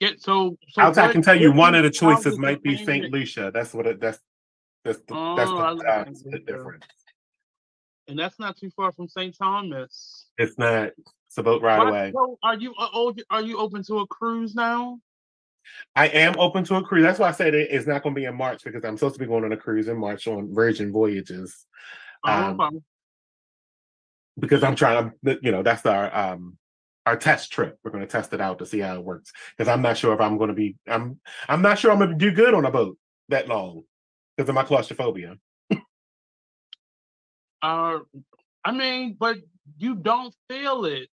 B: get so. so
C: I can tell you one of the choices might be Saint Lucia. That's what it. That's that's the, oh, that's the, uh, the difference.
B: And that's not too far from St. Thomas.
C: It's not. It's a boat ride away.
B: So are you uh, are you open to a cruise now?
C: I am open to a cruise. That's why I said it, it's not going to be in March because I'm supposed to be going on a cruise in March on Virgin Voyages. Oh, um, because I'm trying to, you know, that's our um our test trip. We're going to test it out to see how it works because I'm not sure if I'm going to be. I'm I'm not sure I'm going to do good on a boat that long because of my claustrophobia.
B: uh, I mean, but you don't feel it.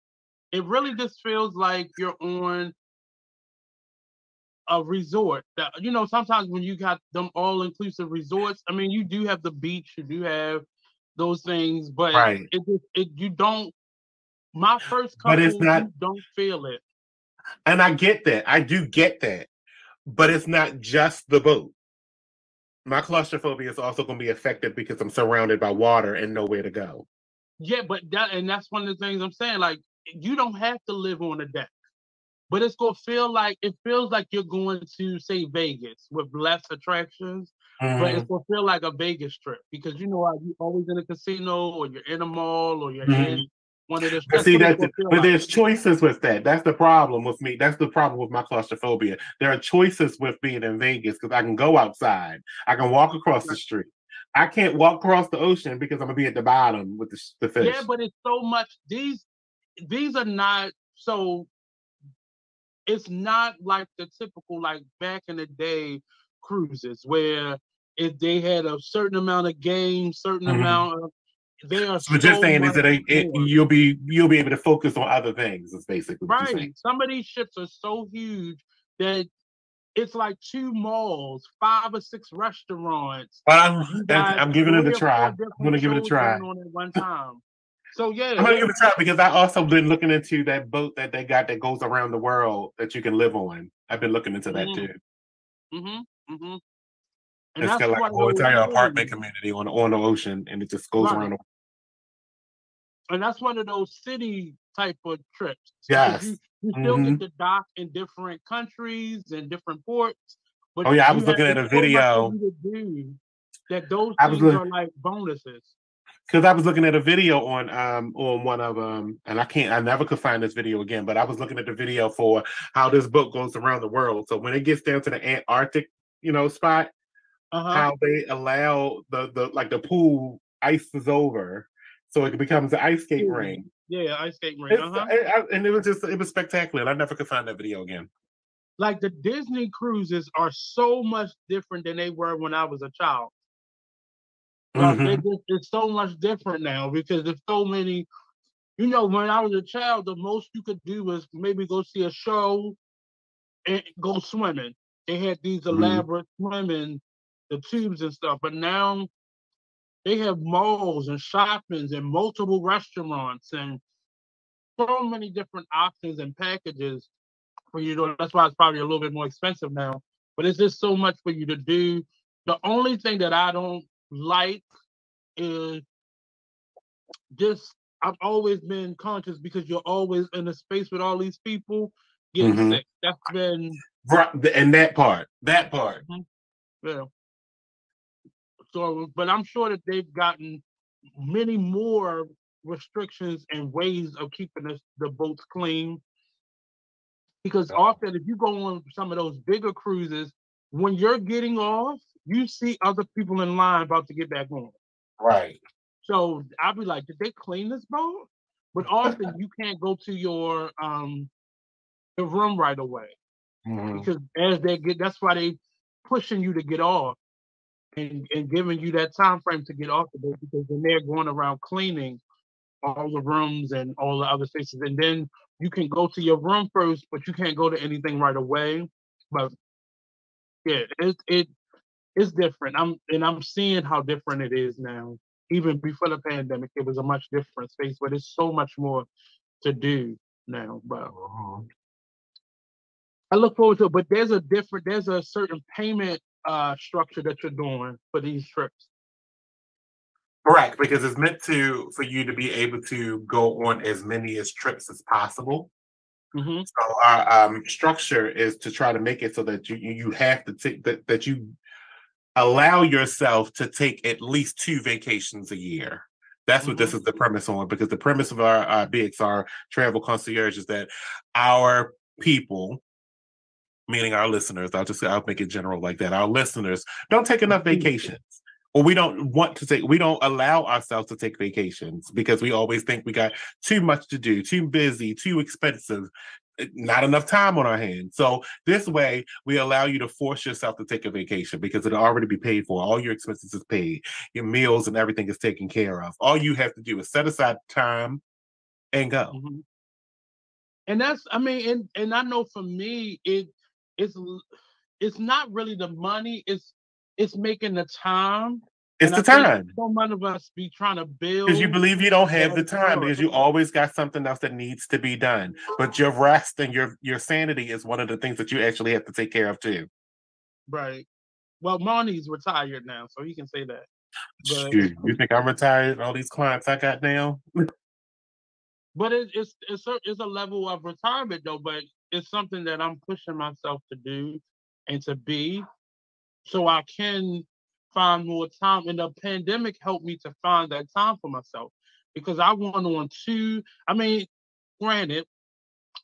B: It really just feels like you're on a resort. That, you know, sometimes when you got them all inclusive resorts, I mean, you do have the beach, you do have those things, but right. it, it you don't. My first couple, but it's not. don't feel it.
C: And I get that. I do get that, but it's not just the boat. My claustrophobia is also going to be affected because I'm surrounded by water and nowhere to go.
B: Yeah, but that and that's one of the things I'm saying. Like, you don't have to live on a deck but it's gonna feel like it feels like you're going to say Vegas with less attractions, mm-hmm. but it's mm-hmm. gonna feel like a Vegas trip because you know you're always in a casino or you're in a mall or you're mm-hmm. in one of the.
C: But see that, but like. there's choices with that. That's the problem with me. That's the problem with my claustrophobia. There are choices with being in Vegas because I can go outside, I can walk across the street. I can't walk across the ocean because I'm gonna be at the bottom with the, the fish.
B: Yeah, but it's so much. These these are not so it's not like the typical like back in the day cruises where if they had a certain amount of games, certain mm-hmm. amount of they are.
C: So, so just saying is that it, you'll be you'll be able to focus on other things. Is basically
B: right. Some of these ships are so huge that it's like two malls, five or six restaurants.
C: I'm, I'm giving it a try. I'm gonna give it a try.
B: On at one time. So yeah,
C: I'm gonna give it a try because I also been looking into that boat that they got that goes around the world that you can live on. I've been looking into that mm-hmm. too.
B: Mm-hmm. Mm-hmm.
C: And it's got like a whole entire apartment community on on the ocean, and it just goes right. around. The-
B: and that's one of those city type of trips.
C: Yes,
B: you, you still mm-hmm. get to dock in different countries and different ports.
C: But oh yeah, I was looking at a video.
B: That those things looking- are like bonuses
C: because I was looking at a video on um on one of um and I can't I never could find this video again, but I was looking at the video for how this boat goes around the world. So when it gets down to the Antarctic, you know, spot, uh-huh. how they allow the the like the pool ices over, so it becomes an ice skate ring.
B: Yeah, ice skate ring. Uh-huh.
C: It, and it was just it was spectacular. I never could find that video again.
B: Like the Disney cruises are so much different than they were when I was a child. Mm-hmm. it's so much different now because there's so many. You know, when I was a child, the most you could do was maybe go see a show and go swimming. They had these mm-hmm. elaborate swimming, the tubes and stuff. But now they have malls and shoppings and multiple restaurants and so many different options and packages for you to. That's why it's probably a little bit more expensive now. But it's just so much for you to do. The only thing that I don't like is just I've always been conscious because you're always in a space with all these people getting mm-hmm. sick. That's been
C: right, and that part, that part.
B: Mm-hmm. Yeah. So, but I'm sure that they've gotten many more restrictions and ways of keeping the, the boats clean. Because often, if you go on some of those bigger cruises, when you're getting off, you see other people in line about to get back on.
C: Right.
B: So I'd be like, did they clean this boat? But often you can't go to your um the room right away. Mm-hmm. Because as they get that's why they pushing you to get off and, and giving you that time frame to get off the boat because then they're going around cleaning all the rooms and all the other spaces. And then you can go to your room first, but you can't go to anything right away. But yeah, it it it's different. I'm and I'm seeing how different it is now. Even before the pandemic, it was a much different space, but it's so much more to do now. But uh-huh. I look forward to it. But there's a different, there's a certain payment uh, structure that you're doing for these trips.
C: Correct, because it's meant to for you to be able to go on as many as trips as possible. Mm-hmm. So our um, structure is to try to make it so that you you have to take that that you allow yourself to take at least two vacations a year. That's what mm-hmm. this is the premise on, because the premise of our, our BXR travel concierge is that our people, meaning our listeners, I'll just I'll make it general like that. Our listeners don't take enough mm-hmm. vacations. Or we don't want to take, we don't allow ourselves to take vacations because we always think we got too much to do, too busy, too expensive, not enough time on our hands. So this way, we allow you to force yourself to take a vacation because it'll already be paid for. All your expenses is paid, your meals and everything is taken care of. All you have to do is set aside time and go. Mm-hmm.
B: And that's, I mean, and and I know for me, it it's it's not really the money. It's it's making the time
C: it's and the time.
B: So many of us be trying to build
C: because you believe you don't have the time because you always got something else that needs to be done. But your oh. rest and your your sanity is one of the things that you actually have to take care of too.
B: Right. Well, Marnie's retired now, so he can say that.
C: But, Shoot, you think I'm retired? All these clients I got now.
B: but it, it's it's a, it's a level of retirement though. But it's something that I'm pushing myself to do and to be, so I can find more time. And the pandemic helped me to find that time for myself because I went on two. I mean, granted,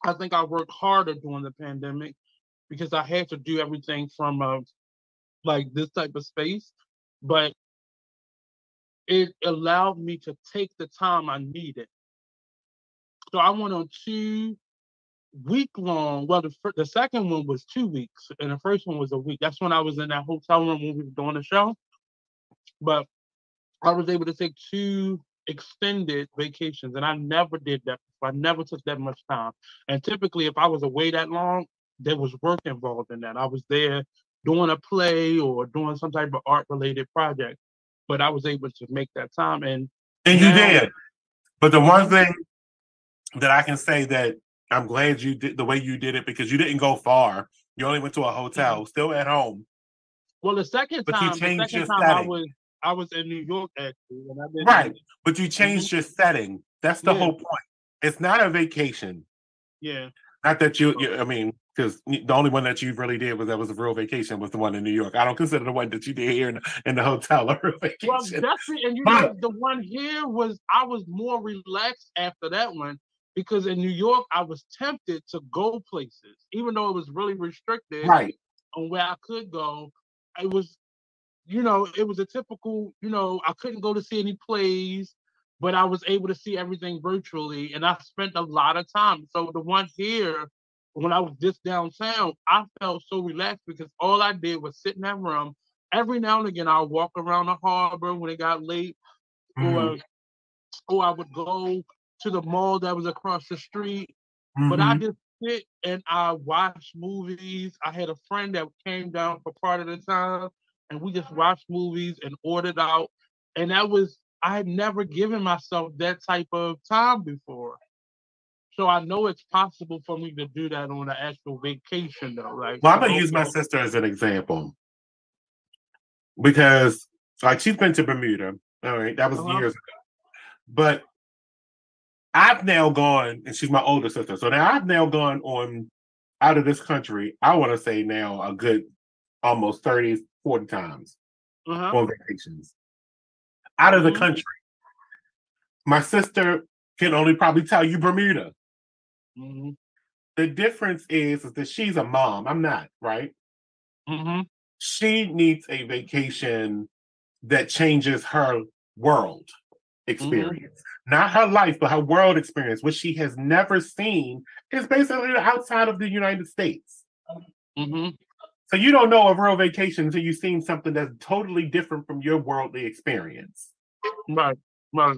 B: I think I worked harder during the pandemic because I had to do everything from a, like this type of space, but it allowed me to take the time I needed. So I went on two week long. Well, the, the second one was two weeks, and the first one was a week. That's when I was in that hotel room when we were doing the show. But I was able to take two extended vacations, and I never did that. I never took that much time. And typically, if I was away that long, there was work involved in that. I was there doing a play or doing some type of art related project, but I was able to make that time. And
C: and now, you did. But the one thing that I can say that I'm glad you did the way you did it because you didn't go far. You only went to a hotel, mm-hmm. still at home.
B: Well, the second but time, the second time setting. I was I was in New York actually,
C: right. But you changed mm-hmm. your setting. That's the yeah. whole point. It's not a vacation.
B: Yeah.
C: Not that you, you I mean, because the only one that you really did was that was a real vacation was the one in New York. I don't consider the one that you did here in, in the hotel a real vacation. Well,
B: that's it. And you but, know, the one here was I was more relaxed after that one because in New York, I was tempted to go places, even though it was really restricted
C: right.
B: on where I could go. It was, you know, it was a typical, you know, I couldn't go to see any plays, but I was able to see everything virtually. And I spent a lot of time. So the one here, when I was just downtown, I felt so relaxed because all I did was sit in that room. Every now and again, I'll walk around the harbor when it got late, mm-hmm. or or I would go to the mall that was across the street. Mm-hmm. But I mm-hmm. just sit and I watch movies. I had a friend that came down for part of the time, and we just watched movies and ordered out. And that was I had never given myself that type of time before. So I know it's possible for me to do that on an actual vacation though. Like
C: well, I'm gonna use my sister as an example. Because like she's been to Bermuda. All right, that was uh-huh. years ago. But I've now gone, and she's my older sister. So now I've now gone on out of this country, I want to say now a good almost 30, 40 times uh-huh. on vacations. Out of the mm-hmm. country. My sister can only probably tell you Bermuda. Mm-hmm. The difference is, is that she's a mom. I'm not, right? Mm-hmm. She needs a vacation that changes her world mm-hmm. experience not her life, but her world experience, which she has never seen, is basically outside of the United States. Mm-hmm. So you don't know a real vacation until you've seen something that's totally different from your worldly experience.
B: Right, right.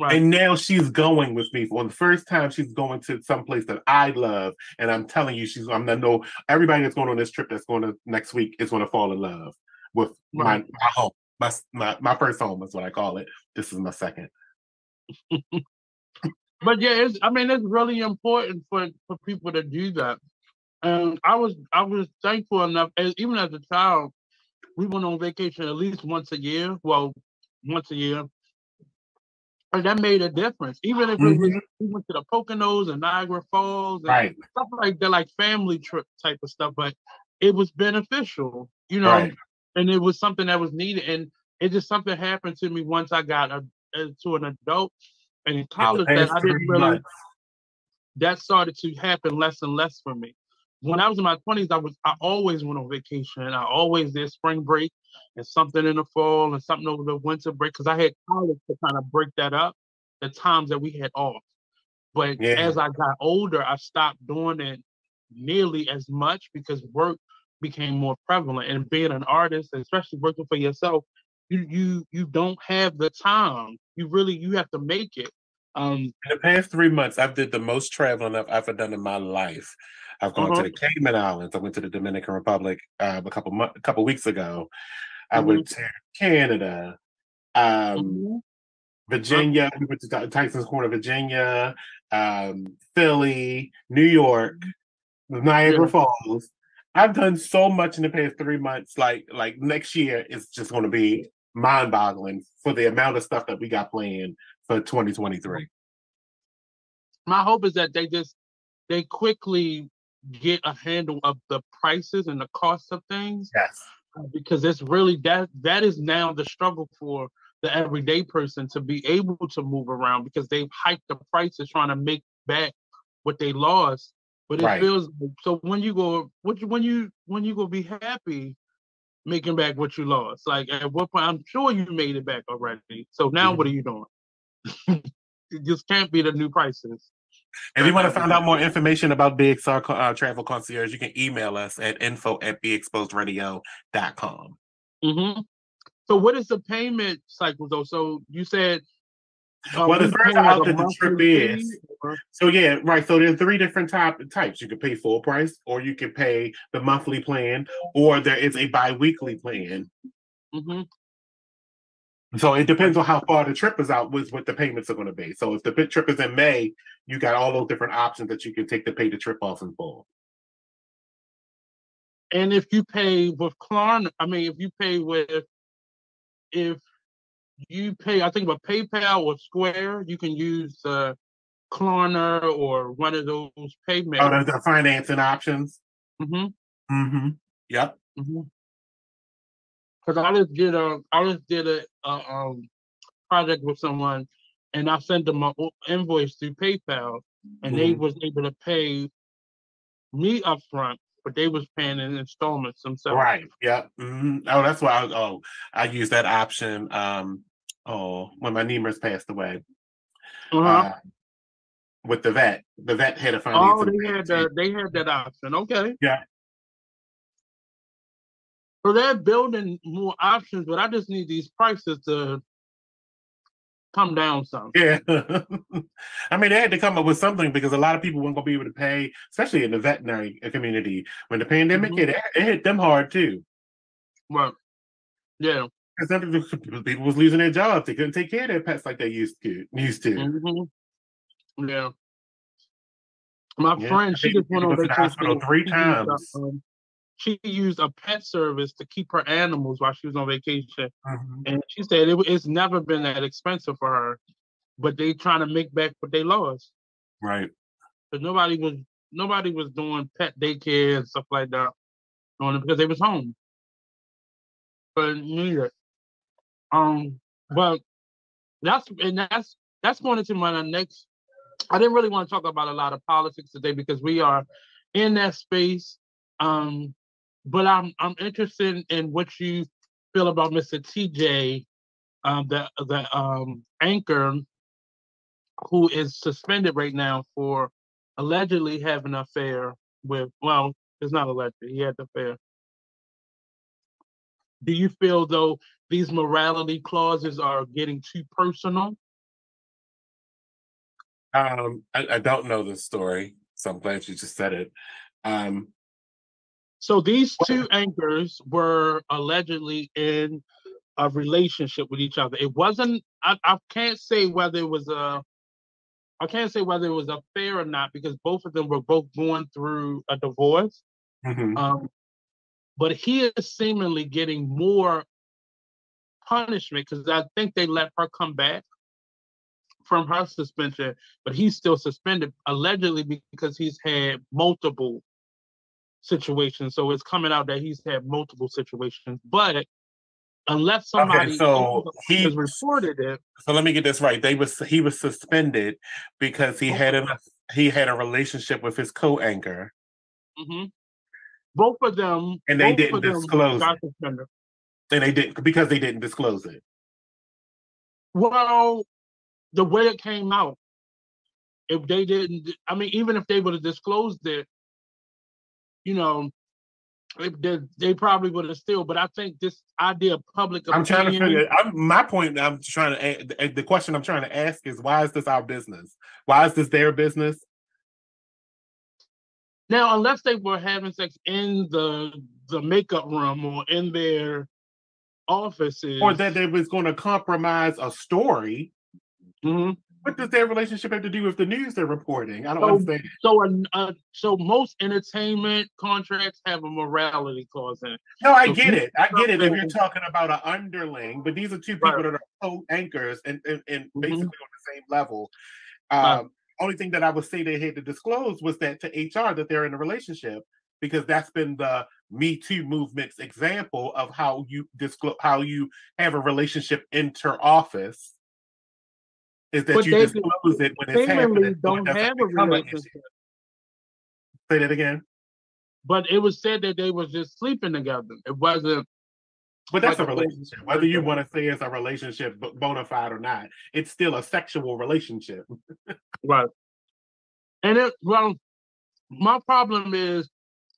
C: Right. And now she's going with me for the first time. She's going to some place that I love, and I'm telling you, she's. I'm not know everybody that's going on this trip that's going to next week is going to fall in love with right. my, my home. My, my my first home is what I call it. This is my second.
B: but yeah, it's, I mean, it's really important for for people to do that. And I was I was thankful enough, as, even as a child, we went on vacation at least once a year. Well, once a year and that made a difference. Even if mm-hmm. was, we went to the Poconos and Niagara Falls and
C: right.
B: stuff like that, like family trip type of stuff, but it was beneficial, you know, right. and it was something that was needed. And it just something happened to me once I got a, a to an adult and in college that I didn't really months. that started to happen less and less for me when I was in my twenties, I was I always went on vacation. I always did spring break and something in the fall and something over the winter break because I had college to kind of break that up, the times that we had off. But yeah. as I got older, I stopped doing it nearly as much because work became more prevalent. And being an artist, especially working for yourself, you you you don't have the time. You really you have to make it. Um,
C: in the past three months, I've did the most traveling I've ever done in my life. I've gone uh-huh. to the Cayman Islands. I went to the Dominican Republic uh, a couple mo- a couple weeks ago. I mm-hmm. went to Canada, um, mm-hmm. Virginia. We went to Tyson's Corner, Virginia, um, Philly, New York, Niagara yeah. Falls. I've done so much in the past three months. Like like next year is just going to be mind boggling for the amount of stuff that we got planned for 2023.
B: My hope is that they just they quickly get a handle of the prices and the cost of things.
C: Yes.
B: Uh, because it's really that that is now the struggle for the everyday person to be able to move around because they've hiked the prices trying to make back what they lost. But it right. feels so when you go what when you when you go be happy making back what you lost. Like at what point I'm sure you made it back already. So now mm-hmm. what are you doing? it just can't be the new prices.
C: If you want to find out more information about BXR uh, Travel Concierge, you can email us at info at beexposedradio.com.
B: Mm-hmm. So, what is the payment cycle, though? So, you said.
C: Uh, well, the first out that the trip is. So, yeah, right. So, there's three different type, types. You can pay full price, or you can pay the monthly plan, or there is a bi weekly plan. Mm-hmm. So it depends on how far the trip is out with what the payments are going to be. So if the trip is in May, you got all those different options that you can take to pay the trip off in full.
B: And if you pay with Klarna, I mean, if you pay with, if you pay, I think with PayPal or Square, you can use uh, Klarna or one of those payment.
C: Oh, the financing options.
B: Mm-hmm.
C: Mm-hmm. Yep.
B: Mm-hmm because I just did a I just did a, a um, project with someone, and I sent them an invoice through PayPal, and mm-hmm. they was able to pay me upfront, but they was paying in installments themselves.
C: Right. Yeah. Mm-hmm. Oh, that's why. I, oh, I used that option. Um. Oh, when my Nemers passed away. Uh-huh. Uh, with the vet, the vet had a
B: finance. Oh, they had that. They had that option. Okay.
C: Yeah.
B: So they're building more options, but I just need these prices to come down some.
C: Yeah. I mean, they had to come up with something because a lot of people weren't going to be able to pay, especially in the veterinary community. When the pandemic mm-hmm. hit, it hit them hard too.
B: Well, yeah.
C: Because people was losing their jobs. They couldn't take care of their pets like they used to. Used to.
B: Mm-hmm. Yeah. My yeah. friend, she just went on vacation. hospital
C: three times.
B: Um, she used a pet service to keep her animals while she was on vacation, mm-hmm. and she said it, it's never been that expensive for her, but they trying to make back what they lost.
C: Right.
B: But nobody was nobody was doing pet daycare and stuff like that on it because they was home. But neither. Um, but that's and that's that's going into my next. I didn't really want to talk about a lot of politics today because we are in that space. Um, but I'm I'm interested in what you feel about Mr. TJ, um, the the um, anchor who is suspended right now for allegedly having an affair with well, it's not alleged, he had an affair. Do you feel though these morality clauses are getting too personal?
C: Um, I, I don't know the story, so I'm glad you just said it. Um,
B: so these two anchors were allegedly in a relationship with each other. It wasn't. I, I can't say whether it was a. I can't say whether it was a fair or not because both of them were both going through a divorce.
C: mhm.
B: Um, but he is seemingly getting more punishment because I think they let her come back from her suspension, but he's still suspended allegedly because he's had multiple situations. So it's coming out that he's had multiple situations, but unless somebody
C: so he-
B: has reported it,
C: So let me get this right. They was he was suspended because he had a he had a relationship with his co-anchor.
B: mhm, both of them
C: And they didn't disclose
B: got
C: it.
B: suspended.
C: And they didn't because they didn't disclose it.
B: Well, the way it came out, if they didn't, I mean, even if they would have disclosed it, you know, they, they probably would have still. But I think this idea of public
C: I'm trying to figure. I'm, my point. I'm trying to. a- the- The question I'm trying to ask is why is this our business? Why is this their business?
B: Now, unless they were having sex in the the makeup room or in their offices,
C: Or that they was going to compromise a story?
B: Mhm.
C: What does their relationship have to do with the news they're reporting? I don't
B: So-
C: understand.
B: So, uh, so most entertainment contracts have a morality clause in it.
C: No, I
B: So
C: get it. I get it. If you're talking about an underling, but these are two people
B: Right.
C: that are co-anchors and, and, and
B: Mhm.
C: basically on the same level.
B: Right.
C: Um, only thing that I would say they had to disclose was that to HR that they're in a relationship because that's been the Me Too movement's example of how you disclose how you have a relationship inter office. Is that
B: But
C: you disclose it when it's happening?
B: don't
C: doesn't
B: have a
C: become an issue.
B: relationship,
C: Say that again.
B: but it was said that they was just sleeping together. It wasn't.
C: But that's
B: Like
C: a relationship. Whether you want to say it's a relationship bona fide or not, it's still a sexual relationship.
B: Right. And it well, my problem is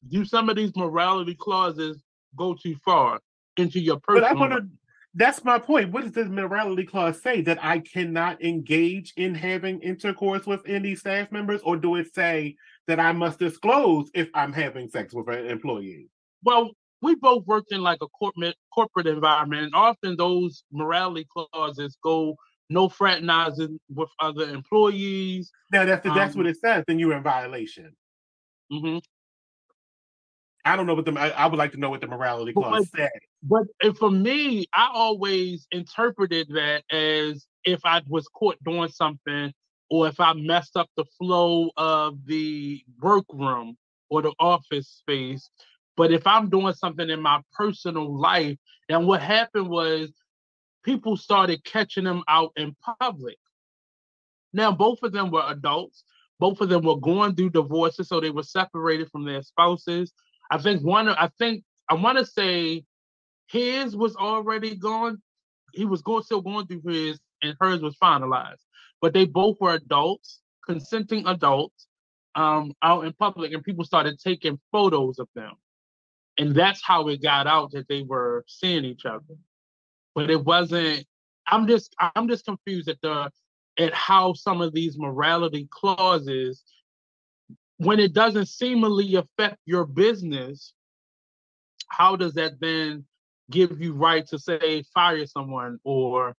B: do some of these morality clauses go too far into your personal.
C: But I want to. That's my point. What does this morality clause say? That I cannot engage in having intercourse with any staff members, or do it say that I must disclose if I'm having sex with an employee?
B: Well, we both worked in like a corporate corporate environment, and often those morality clauses go no fraternizing with other employees.
C: Now, that's that's what
B: Um,
C: it says. Then you're in violation.
B: hmm
C: I don't know what the. I, I would like to know what the morality
B: But
C: clause says.
B: But for me, I always interpreted that as if I was caught doing something or if I messed up the flow of the workroom or the office space. But if I'm doing something in my personal life, and what happened was people started catching them out in public. Now, both of them were adults. Both of them were going through divorces, so they were separated from their spouses. I think one, I think I want to say his was already gone. He was going still going through his, and hers was finalized. But they both were adults, consenting adults, um, out in public, and people started taking photos of them, and that's how it got out that they were seeing each other. But it wasn't. I'm just I'm just confused at the at how some of these morality clauses, when it doesn't seemingly affect your business, how does that then give you right to say fire someone or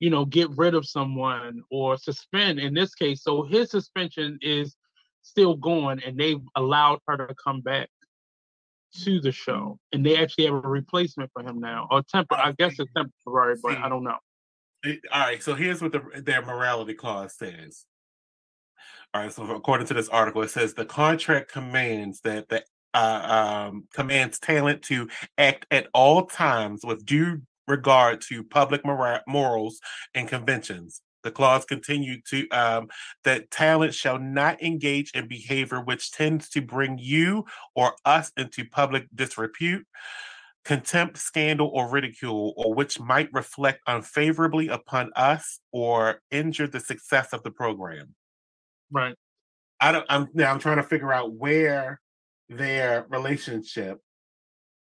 B: you know get rid of someone or suspend in this case? So his suspension is still going and they've allowed her to come back to the show and they actually have a replacement for him now or temper i guess it's temporary but i don't know.
C: all right, so here's what the, their morality clause says. All right, so according to this article, it says the contract commands that the uh, um, commands talent to act at all times with due regard to public mora- morals and conventions. The clause continued to um, that talent shall not engage in behavior which tends to bring you or us into public disrepute, contempt, scandal, or ridicule, or which might reflect unfavorably upon us or injure the success of the program.
B: Right
C: I don't. I'm now. I'm trying to figure out where their relationship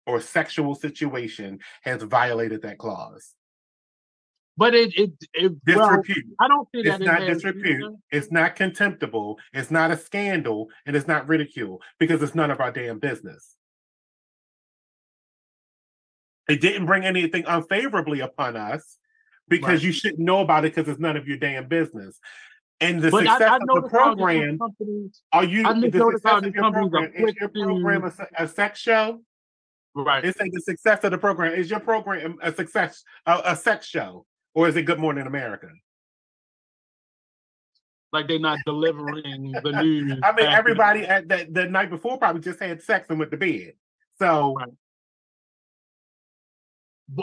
C: or sexual situation has violated that clause.
B: But it it, it well, I don't see
C: that. It's not disrepute. Either. It's not contemptible. It's not a scandal, and it's not ridicule because it's none of our damn business. It didn't bring anything unfavorably upon us because right. you shouldn't know about it because it's none of your damn business. And the but success I, I of the program, are you the success of your program, is your program a, a sex show?
B: Right.
C: It's like the success of the program. Is your program a success, a, a sex show, or is it Good Morning America?
B: Like they're not delivering the news.
C: I mean, everybody at that the night before probably just had sex and went to bed. So, right.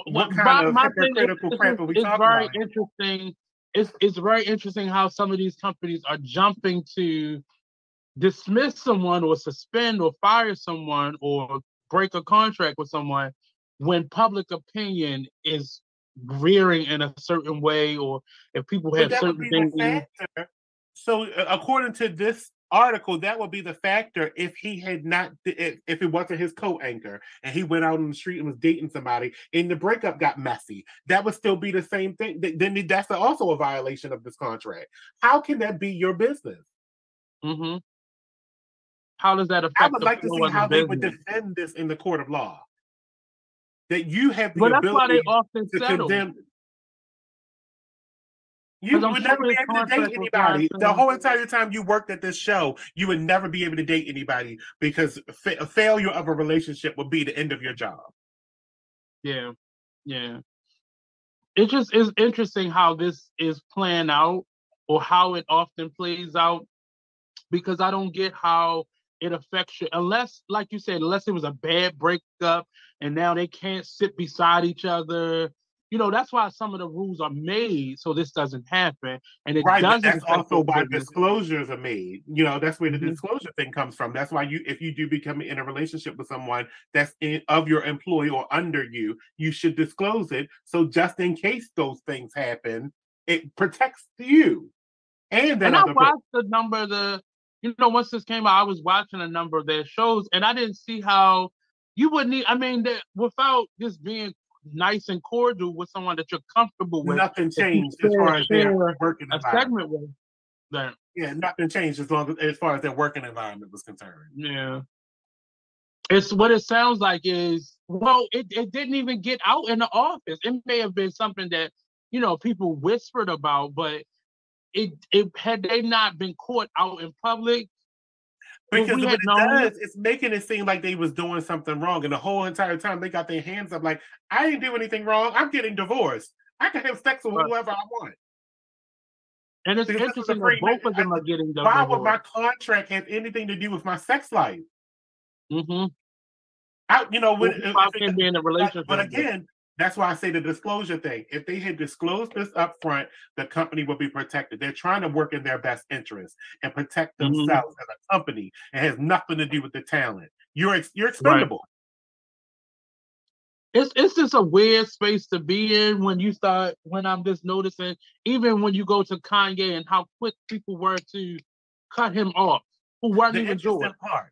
B: what kind my, of hypocritical crap are we talking very about? interesting. It's it's very interesting how some of these companies are jumping to dismiss someone or suspend or fire someone or break a contract with someone when public opinion is rearing in a certain way or if people have certain things.
C: So uh, according to this article, that would be the factor if he had not if, if it wasn't his co-anchor and he went out on the street and was dating somebody and the breakup got messy. That would still be the same thing. Then that's also a violation of this contract. How can that be your business?
B: Mm-hmm. How does that affect?
C: I would like to see how they would defend this in the court of law. That you have the
B: but
C: ability
B: to settle. condemn.
C: You would never be able to date anybody. The whole entire time you worked at this show, you would never be able to date anybody because fa- a failure of a relationship would be the end of your job.
B: Yeah, yeah. It just is interesting how this is playing out or how it often plays out because I don't get how it affects you unless, like you said, unless it was a bad breakup and now they can't sit beside each other. You know, that's why some of the rules are made so this doesn't happen. And it right, doesn't.
C: that's also why disclosures are made. You know, that's where the mm-hmm. disclosure thing comes from. That's why you, if you do become in a relationship with someone that's in, of your employee or under you, you should disclose it. So just in case those things happen, it protects you. And then
B: I watched the number the you know, once this came out, I was watching a number of their shows, and I didn't see how you wouldn't. Need, I mean, that without just being nice and cordial with someone that you're comfortable with,
C: nothing changed as far as their working
B: a segment with
C: them. Yeah, nothing changed as long as, as far as their working environment was concerned.
B: Yeah. It's what it sounds like is well, it, it didn't even get out in the office. It may have been something that, you know, people whispered about, but it it had they not been caught out in public.
C: Because what it does, it's making it seem like they was doing something wrong, and the whole entire time they got their hands up, like I didn't do anything wrong. I'm getting divorced. I can have sex with whoever I want.
B: And it's because interesting that both of them are getting
C: divorced. Why would my contract have anything to do with my sex life?
B: Mm-hmm.
C: I, you know, when,
B: well, if, if, be in a relationship.
C: But again, that's why I say the disclosure thing. If they had disclosed this up front, the company would be protected. They're trying to work in their best interest and protect mm-hmm. themselves mm-hmm. as a company. It has nothing to do with the talent. You're you're expendable.
B: Right. It's it's just a weird space to be in when you start when I'm just noticing, even when you go to Kanye and how quick people were to cut him off, who weren't the even doing
C: part.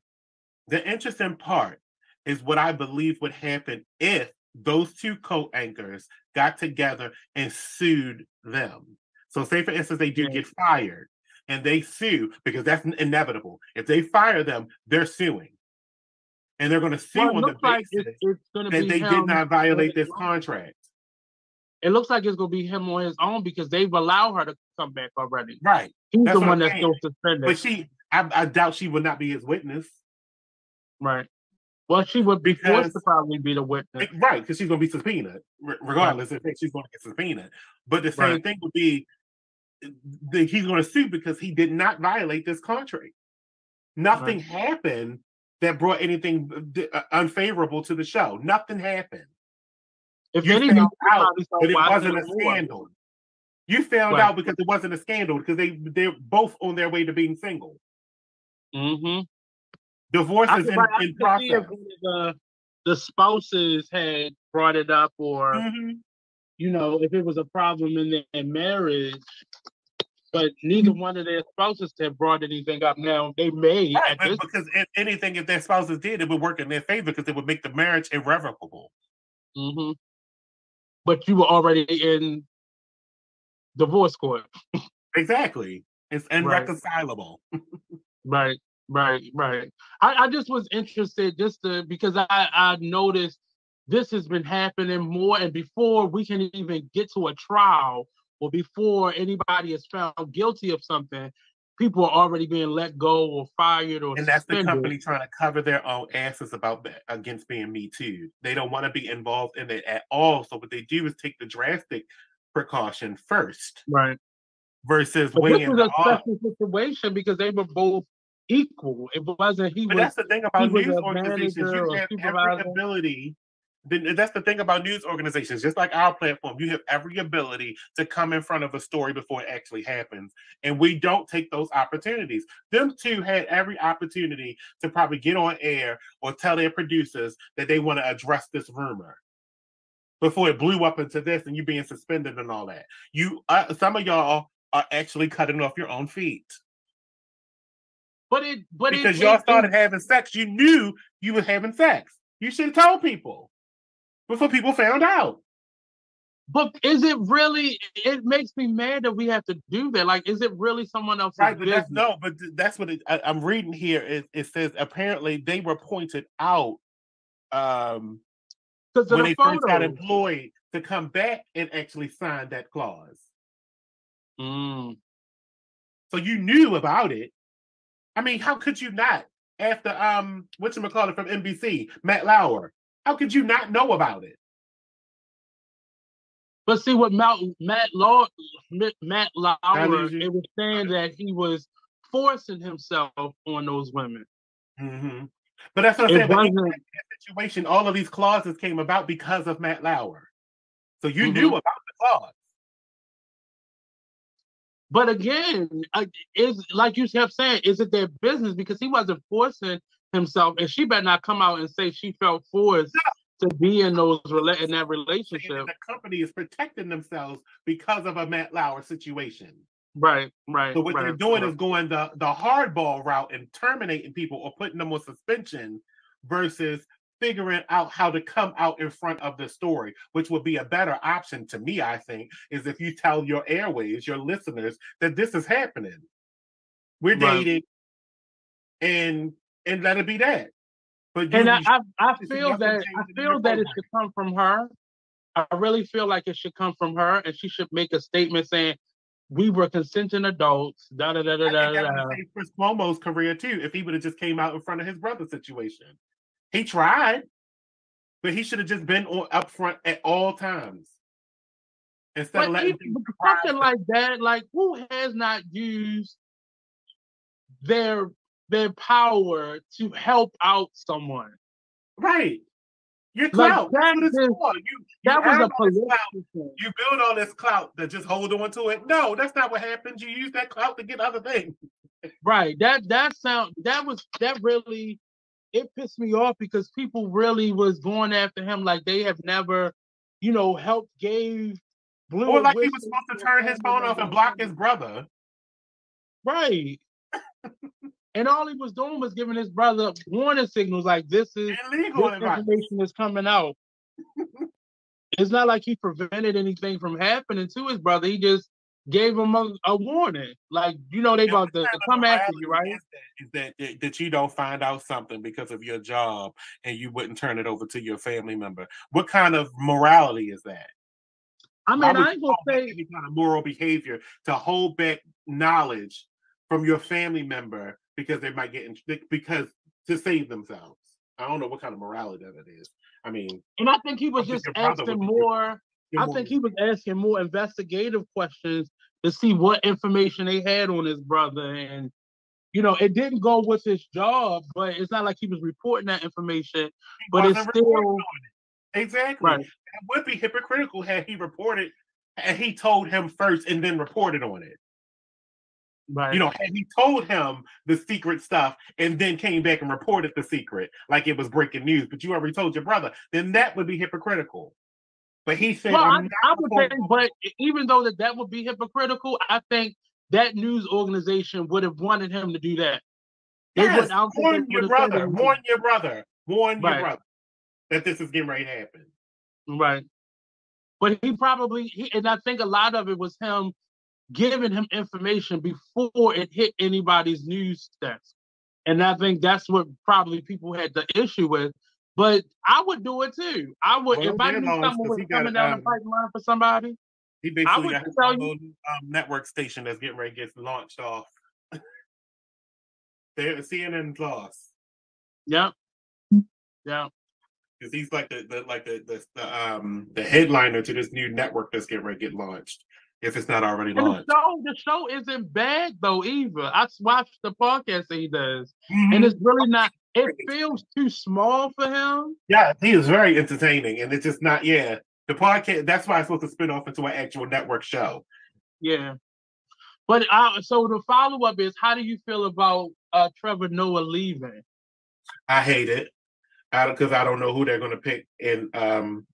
C: The interesting part is what I believe would happen if those two co-anchors got together and sued them. So say for instance they do get fired and they sue because that's inevitable. If they fire them, they're suing. And they're going to sue well, on the basis it's, it's that they did not violate this contract.
B: It looks like it's going to be him on his own because they've allowed her to come back already.
C: Right.
B: He's that's the one that's still suspended.
C: But she, I, I doubt she would not be his witness.
B: Right. Well, she would be because, forced to probably be the witness.
C: Right, because she's going to be subpoenaed, regardless right. if she's going to get subpoenaed. But the same right. thing would be that he's going to sue because he did not violate this contract. Nothing right. happened that brought anything uh, unfavorable to the show. Nothing happened. If you anything, found out that it wasn't a scandal. You found out because it wasn't a scandal because they they're both on their way to being single.
B: Mm-hmm.
C: Divorce is in, in process.
B: The, the spouses had brought it up, or mm-hmm. you know, if it was a problem in their marriage, but neither mm-hmm. one of their spouses have brought anything up. Now they may
C: right, because if anything, if their spouses did, it would work in their favor because it would make the marriage irrevocable.
B: Mm-hmm. But you were already in divorce court.
C: exactly. It's irreconcilable.
B: Right. Right, right. I, I just was interested just to because I, I noticed this has been happening more and before we can even get to a trial or before anybody is found guilty of something, people are already being let go or fired or
C: and that's suspended. the company trying to cover their own asses about that against being me too they don't want to be involved in it at all so what they do is take the drastic precaution first
B: right
C: versus
B: but this was a special situation because they were both equal it wasn't he
C: but
B: was
C: that's the thing about news organizations you have every ability that's the thing about news organizations. Just like our platform, you have every ability to come in front of a story before it actually happens, and we don't take those opportunities. Them two had every opportunity to probably get on air or tell their producers that they want to address this rumor before it blew up into this, and you being suspended and all that. You, uh, some of y'all are actually cutting off your own feet.
B: But it, but
C: because
B: it,
C: y'all
B: it,
C: started having sex, you knew you was having sex. You should have told people before people found out.
B: But is it really? It makes me mad that we have to do that. Like, is it really someone else's right,
C: but that's, no, but that's what it, I, am reading here. It, it, says apparently they were pointed out um, when the they photos. first got employed to come back and actually sign that clause.
B: Mm.
C: So you knew about it. I mean, how could you not? After um, what's call it from NBC, Matt Lauer, how could you not know about it?
B: But see what Matt Matt Law Matt Lauer it was saying that he was forcing himself on those women.
C: Mm-hmm. But that's what I'm saying. that situation, all of these clauses came about because of Matt Lauer. So you mm-hmm. knew about the clause.
B: But again, is like you kept saying, is it their business? Because he wasn't forcing himself, and she better not come out and say she felt forced no. to be in those in that relationship.
C: The company is protecting themselves because of a Matt Lauer situation.
B: Right, right.
C: So what
B: right,
C: they're doing
B: right.
C: is going the the hardball route and terminating people or putting them on suspension versus figuring out how to come out in front of the story, which would be a better option to me, I think, is if you tell your airways, your listeners, that this is happening. We're right. dating and and let it be that.
B: But you, and I, I, I feel that I feel that it should come from her. I really feel like it should come from her, and she should make a statement saying, "We were consenting adults." Da da da da da. da.
C: Chris Cuomo's career too. If he would have just came out in front of his brother situation, he tried, but he should have just been on up front at all times instead but of letting
B: something like that. Like who has not used their their power to help out someone.
C: Right. Your clout. Like that, That's what it's for. You, you
B: that was a political
C: You build all this clout to just hold on to it. No, that's not what happens. You use that clout to get other things.
B: right. That that sound that was that really it pissed me off because people really was going after him like they have never, you know, helped gave
C: blue. Or like he was supposed to turn his phone off and block his brother.
B: Right. And all he was doing was giving his brother warning signals like this is
C: illegal
B: this information is coming out. it's not like he prevented anything from happening to his brother. He just gave him a, a warning. Like, you know, they about to, come after you, right?
C: Is that, that that you don't find out something because of your job and you wouldn't turn it over to your family member. What kind of morality is that?
B: I mean, I ain't gonna say
C: any kind of moral behavior to hold back knowledge from your family member because they might get in, because to save themselves. I don't know what kind of morality that is. I mean,
B: and I think he was just asking more. I think he was asking more investigative questions to see what information they had on his brother, and you know, it didn't go with his job, but it's not like he was reporting that information. He but it's still
C: it. exactly. Right. It would be hypocritical had he reported and he told him first and then reported on it. Right. You know, had he told him the secret stuff and then came back and reported the secret like it was breaking news, but you already told your brother, then that would be hypocritical. But he said,
B: well, I, I would think, but even though that that would be hypocritical, I think that news organization would have wanted him to do that.
C: They yes, warn your brother, warn your brother, warn right. your brother that this is getting ready to happen.
B: Right. But he probably he, and I think a lot of it was him giving him information before it hit anybody's news desk. And I think that's what probably people had the issue with. But I would do it too. I would
C: Well,
B: if I knew someone was coming down
C: um,
B: the pipeline for somebody.
C: He
B: I
C: basically
B: would
C: got his
B: tell
C: own
B: you-
C: um, network station that's getting ready to get launched off. There, CNN's lost
B: Yeah. Yeah.
C: because he's like the, the like the, the the um the headliner to this new network that's getting ready to get launched. If it's not already
B: And the
C: launched,
B: show, the show isn't bad though either. I watched the podcast that he does,
C: Mhm.
B: and it's really not. It feels too small for him.
C: yeah, he is very entertaining, and it's just not. Yeah, the podcast. That's why it's supposed to spin off into an actual network show.
B: Yeah. But uh, so the follow up is, how do you feel about uh, Trevor Noah leaving?
C: I hate it because I don't know who they're going to pick in um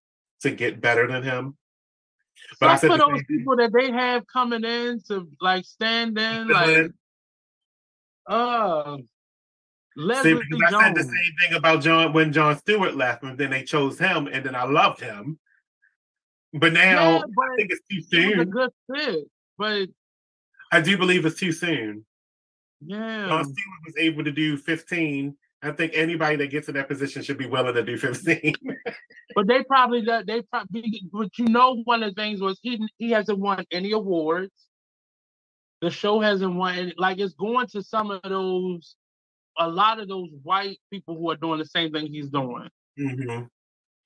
C: to get better than him. But I
B: Some
C: said the
B: those people that they have coming in to like stand in, like uh,
C: See,
B: Leslie
C: because I said the same thing about Jon when Jon Stewart left, and then they chose him, and then I loved him. But now
B: Yeah, but
C: I think it's too
B: it was a
C: soon.
B: good fit. But
C: I do believe it's too soon.
B: yeah,
C: Jon Stewart was able to do 15. I think anybody that gets in that position should be willing to do 15.
B: But they probably they probably but you know one of the things was he he hasn't won any awards. The show hasn't won any like it's going to some of those a lot of those white people who are doing the same thing he's doing.
C: Mhm.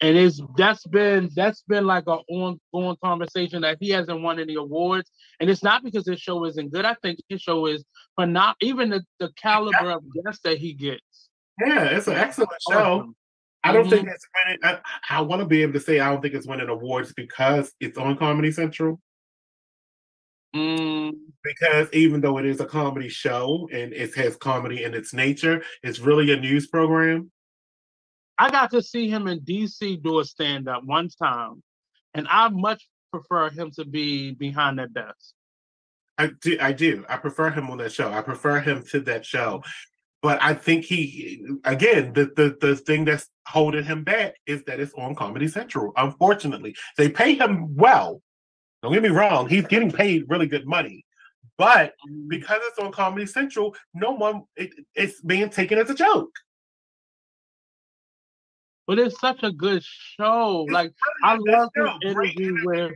B: And it's that's been that's been like a ongoing conversation that he hasn't won any awards. And it's not because his show isn't good. I think his show is but not even the, the caliber of guests that he gets.
C: Yeah, it's an excellent show.
B: Awesome.
C: I don't
B: Mhm.
C: think it's winning. I, I want to be able to say I don't think it's winning awards because it's on Comedy Central.
B: Mm,
C: because even though it is a comedy show and it has comedy in its nature, it's really a news program.
B: I got to see him in DC do a stand up one time, and I much prefer him to be behind that desk.
C: I do, I do. I prefer him on that show. I prefer him to that show. But I think he, again, the the the thing that's holding him back is that it's on Comedy Central. Unfortunately, they pay him well. Don't get me wrong; he's getting paid really good money. But because it's on Comedy Central, no one it, it's being taken as a joke.
B: But it's such a good show. Like I love his interview
C: interview,
B: where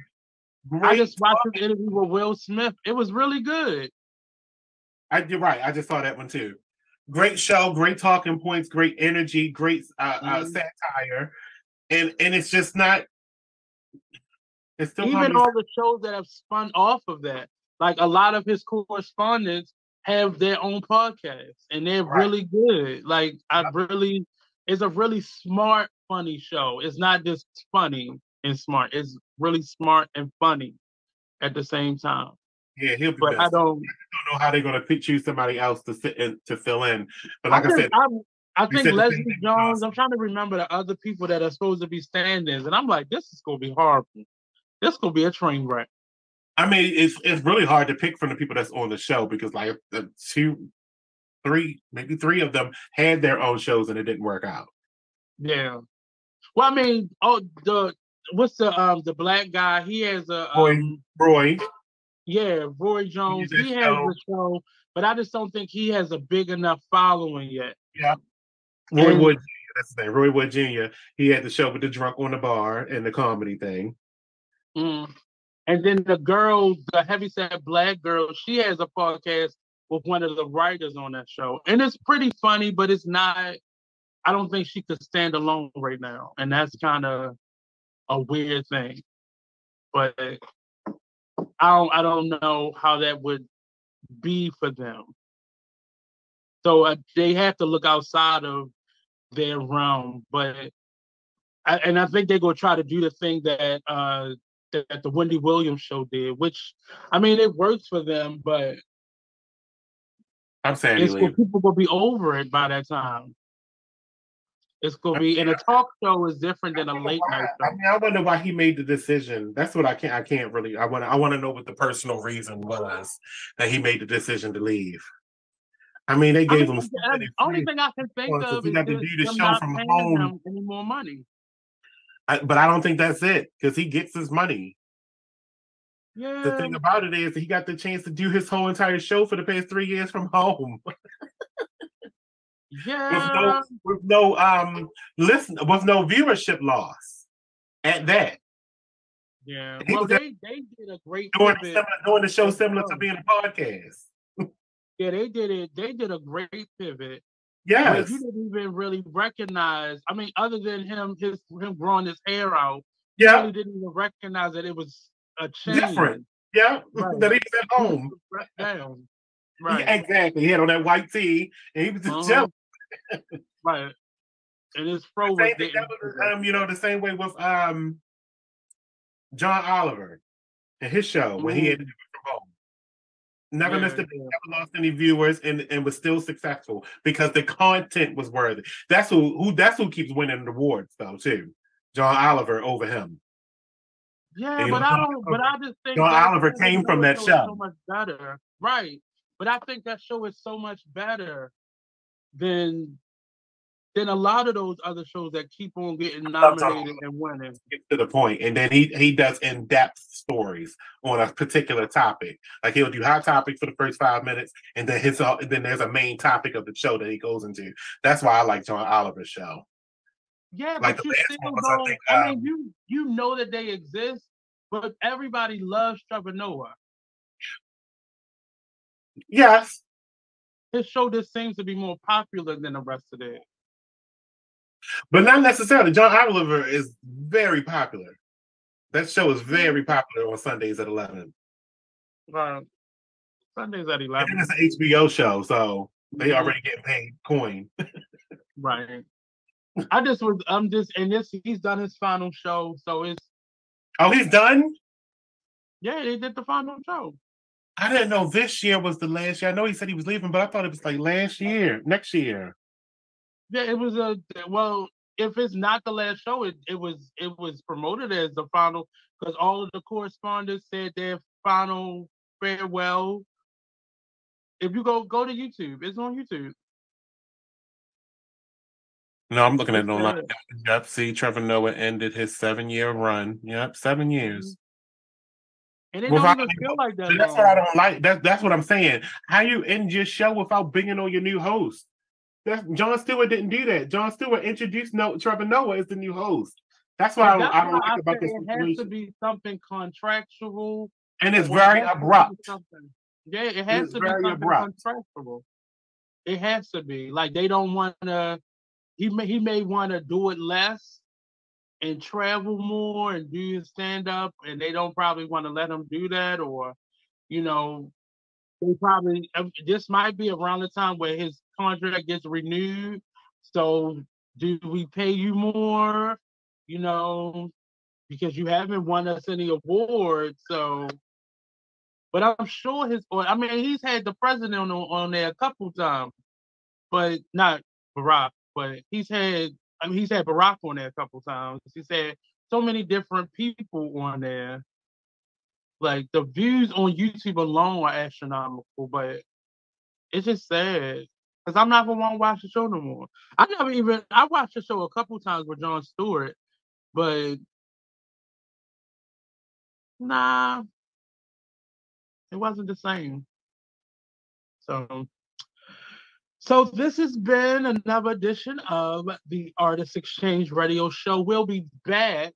B: I just watched his interview with Will Smith. It was really good.
C: I, you're right. I just saw that one too. Great show, great talking points, great energy, great uh, uh,
B: Mhm.
C: satire, and and it's just not. It's still
B: Even all the shows that have spun off of that, like a lot of his correspondents have their own podcasts, and they're
C: Right.
B: really good. Like I really, it's a really smart, funny show. It's not just funny and smart. It's really smart and funny at the same time.
C: yeah, he'll be
B: But
C: best.
B: I
C: I don't,
B: don't.
C: know how they're going to choose somebody else to sit in to fill in. But like I,
B: just-
C: said,
B: I'm- I
C: you
B: think
C: said the same
B: Leslie Jones. I'm trying to remember the other people that are supposed to be stand-ins, and I'm like, this is gonna be horrible. This is gonna be a train wreck.
C: I mean, it's it's really hard to pick from the people that's on the show because like the two, three, maybe three of them had their own shows and it didn't work out.
B: Yeah. Well, I mean, oh, the what's the um the black guy? He has a
C: Roy.
B: um,
C: Roy,
B: yeah, Roy Jones. He has
C: show.
B: a show, but I just don't think he has a big enough following yet. Yeah.
C: Roy
B: And-
C: Wood, that's his name. Roy Wood Jr. He had the show with the drunk on the bar and the comedy thing.
B: Mm. And then the girl, the heavyset black girl, she has a podcast with one of the writers on that show. And it's pretty funny, but it's not, I don't think she could stand alone right now. And that's kind of a weird thing. But I don't I don't know how that would be for them. So uh, they have to look outside of their realm, but I, and I think they're gonna try to do the thing that uh that, that the Wendy Williams show did, which I mean it works for them, but
C: I'm saying
B: it's
C: he
B: gonna, people will be over it by that time. It's gonna be and a talk show is different than a late night Show.
C: I mean, I wonder why he made the decision. That's what I can't. I can't really. I want. I want to know what the personal reason was that he made the decision to leave. I mean, they
B: I
C: gave
B: mean,
C: him.
B: the only thing I can think
C: Well, 'cause
B: of
C: he
B: is
C: got to
B: just
C: do the show from
B: paying
C: home.
B: any more money.
C: I, but I don't think that's it because he gets his money.
B: Yeah.
C: The thing about it is he got the chance to do his whole entire show for the past three years from home.
B: yeah.
C: with no with no um listen with no viewership loss at that.
B: Yeah. Well, they they did a great
C: Doing,
B: pivot.
C: similar, doing the show similar to being a podcast.
B: Yeah, they did it. They did a great pivot.
C: Yes.
B: you didn't even really recognize. I mean, other than him, his him growing his hair out,
C: Yeah.
B: really didn't even recognize that it was a change.
C: Different. Yeah.
B: Right.
C: that he was at home.
B: Right down.
C: Yeah,
B: Right.
C: exactly. He had on that white tee and he was just
B: Uh-huh. Right. And his fro was
C: Same thing, was, um, you know, the same way with um John Oliver and his show when he had to do it from home. Never
B: Yeah,
C: missed a beat,
B: yeah.
C: never lost any viewers, and, and was still successful because the content was worthy. That's who who that's who keeps winning the awards though too. John Oliver over him.
B: Yeah,
C: you
B: but I don't. But I just think
C: John Oliver came from that show.
B: So much better, right? But I think that show is so much better than than a lot of those other shows that keep on getting nominated and winning.
C: Get to the point, and then he he does in depth stories on a particular topic. Like he'll do hot topic for the first five minutes, and then his uh, then there's a main topic of the show that he goes into. That's why I like John Oliver's show.
B: Yeah,
C: Like
B: but
C: the
B: you still
C: was, I
B: don't.
C: think,
B: I
C: um,
B: mean, you you know that they exist, but everybody loves Trevor Noah.
C: Yes,
B: His show just seems to be more popular than the rest of it.
C: But not necessarily. John Oliver is very popular. That show is very popular on Sundays at eleven.
B: Right. Sundays at eleven.
C: then it's an HBO show, so they
B: Mhm.
C: already get paid coin.
B: Right. I just was. I'm just, and this he's done his final show, so it's
C: Oh, he's done.
B: yeah. They did the final show.
C: I didn't know this year was the last year. I know he said he was leaving, but I thought it was like last year, next year.
B: Yeah, it was a well. If it's not the last show, it, it was it was promoted as the final because all of the correspondents said their final farewell. If you go go to YouTube, it's on YouTube.
C: No, I'm looking at it online. Yep. See, Trevor Noah ended his seven year run. Yep, seven years. Mm-hmm.
B: And it
C: Without
B: don't even feel like that.
C: That's
B: long.
C: what I don't like. That's that's what I'm saying. How you end your show without bringing on your new host? That's Jon Stewart didn't do that. Jon Stewart introduced no, Trevor Noah as the new host. That's what I I don't
B: why
C: like about this
B: it has to be something contractual.
C: And it's
B: it
C: very
B: be
C: abrupt.
B: Yeah, it has
C: It's
B: to be something
C: abrupt.
B: contractual. It has to be like they don't want to. He may he may want to do it less and travel more and do his stand up, and they don't probably want to let him do that, or you know, they probably uh, this might be around the time where his contract gets renewed. So, do we pay you more? You know, because you haven't won us any awards, so. But I'm sure his, I mean, he's had the president on on there a couple times, but not Barack. But he's had, I mean, he's had Barack on there a couple times. He's had so many different people on there. Like the views on YouTube alone are astronomical, but it's just sad because I'm not gonna want to watch the show no more. I never even I watched the show a couple times with Jon Stewart, but nah, it wasn't the same. So, so this has been another edition of the Artist Exchange Radio Show. We'll be back.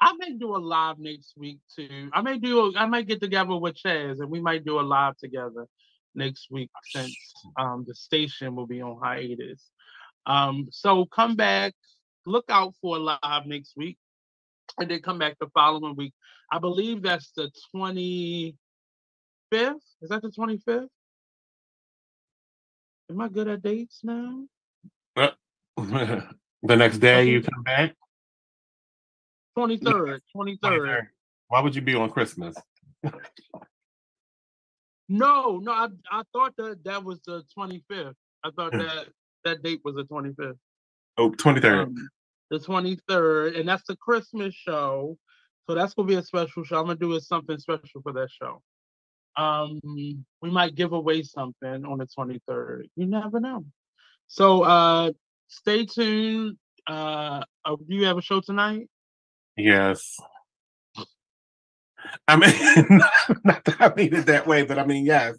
B: I may do a live next week too. I may do. I might get together with Chaz, and we might do a live together next week since um, the station will be on hiatus. Um, so come back. Look out for a live next week, and then come back the following week. I believe that's the twenty fifth. Is that the twenty fifth? Am I good at dates now?
C: the next day you come back.
B: 23rd. 23rd.
C: Why would you be on Christmas?
B: No, no, I, I thought that that was the 25th. I thought that that date was the 25th.
C: Oh, 23rd.
B: Um, the 23rd, and that's the Christmas show. So that's gonna be a special show. I'm gonna do something special for that show. Um, we might give away something on the 23rd. You never know. So uh stay tuned. Uh, uh do you have a show tonight?
C: Yes. I mean, not that I mean it that way, but I mean, yes.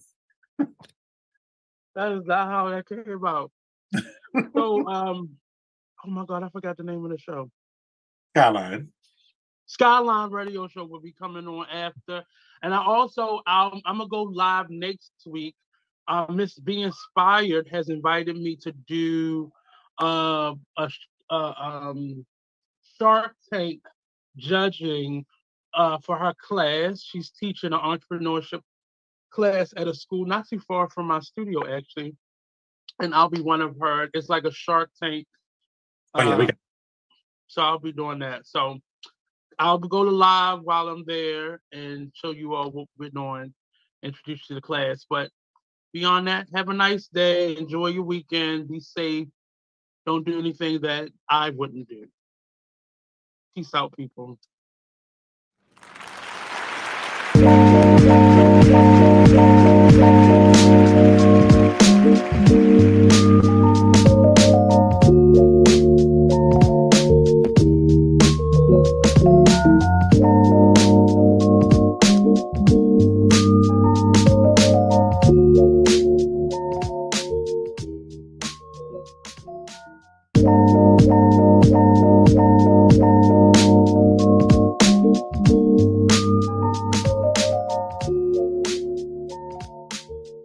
B: That is not how that came about. so, um, oh my God, I forgot the name of the show.
C: Skyline.
B: Skyline Radio Show will be coming on after, and I also I'm, I'm gonna go live next week. Uh, Miss Be Inspired has invited me to do uh, a, a um, Shark Tank judging uh, for her class. She's teaching an entrepreneurship class at a school not too far from my studio, actually. And I'll be one of her. It's like a Shark Tank.
C: Oh, yeah, we
B: uh,
C: got-
B: so I'll be doing that. So I'll go to live while I'm there and show you all what we're doing, introduce you to the class. But beyond that, have a nice day. Enjoy your weekend. Be safe. Don't do anything that I wouldn't do. Peace out, people.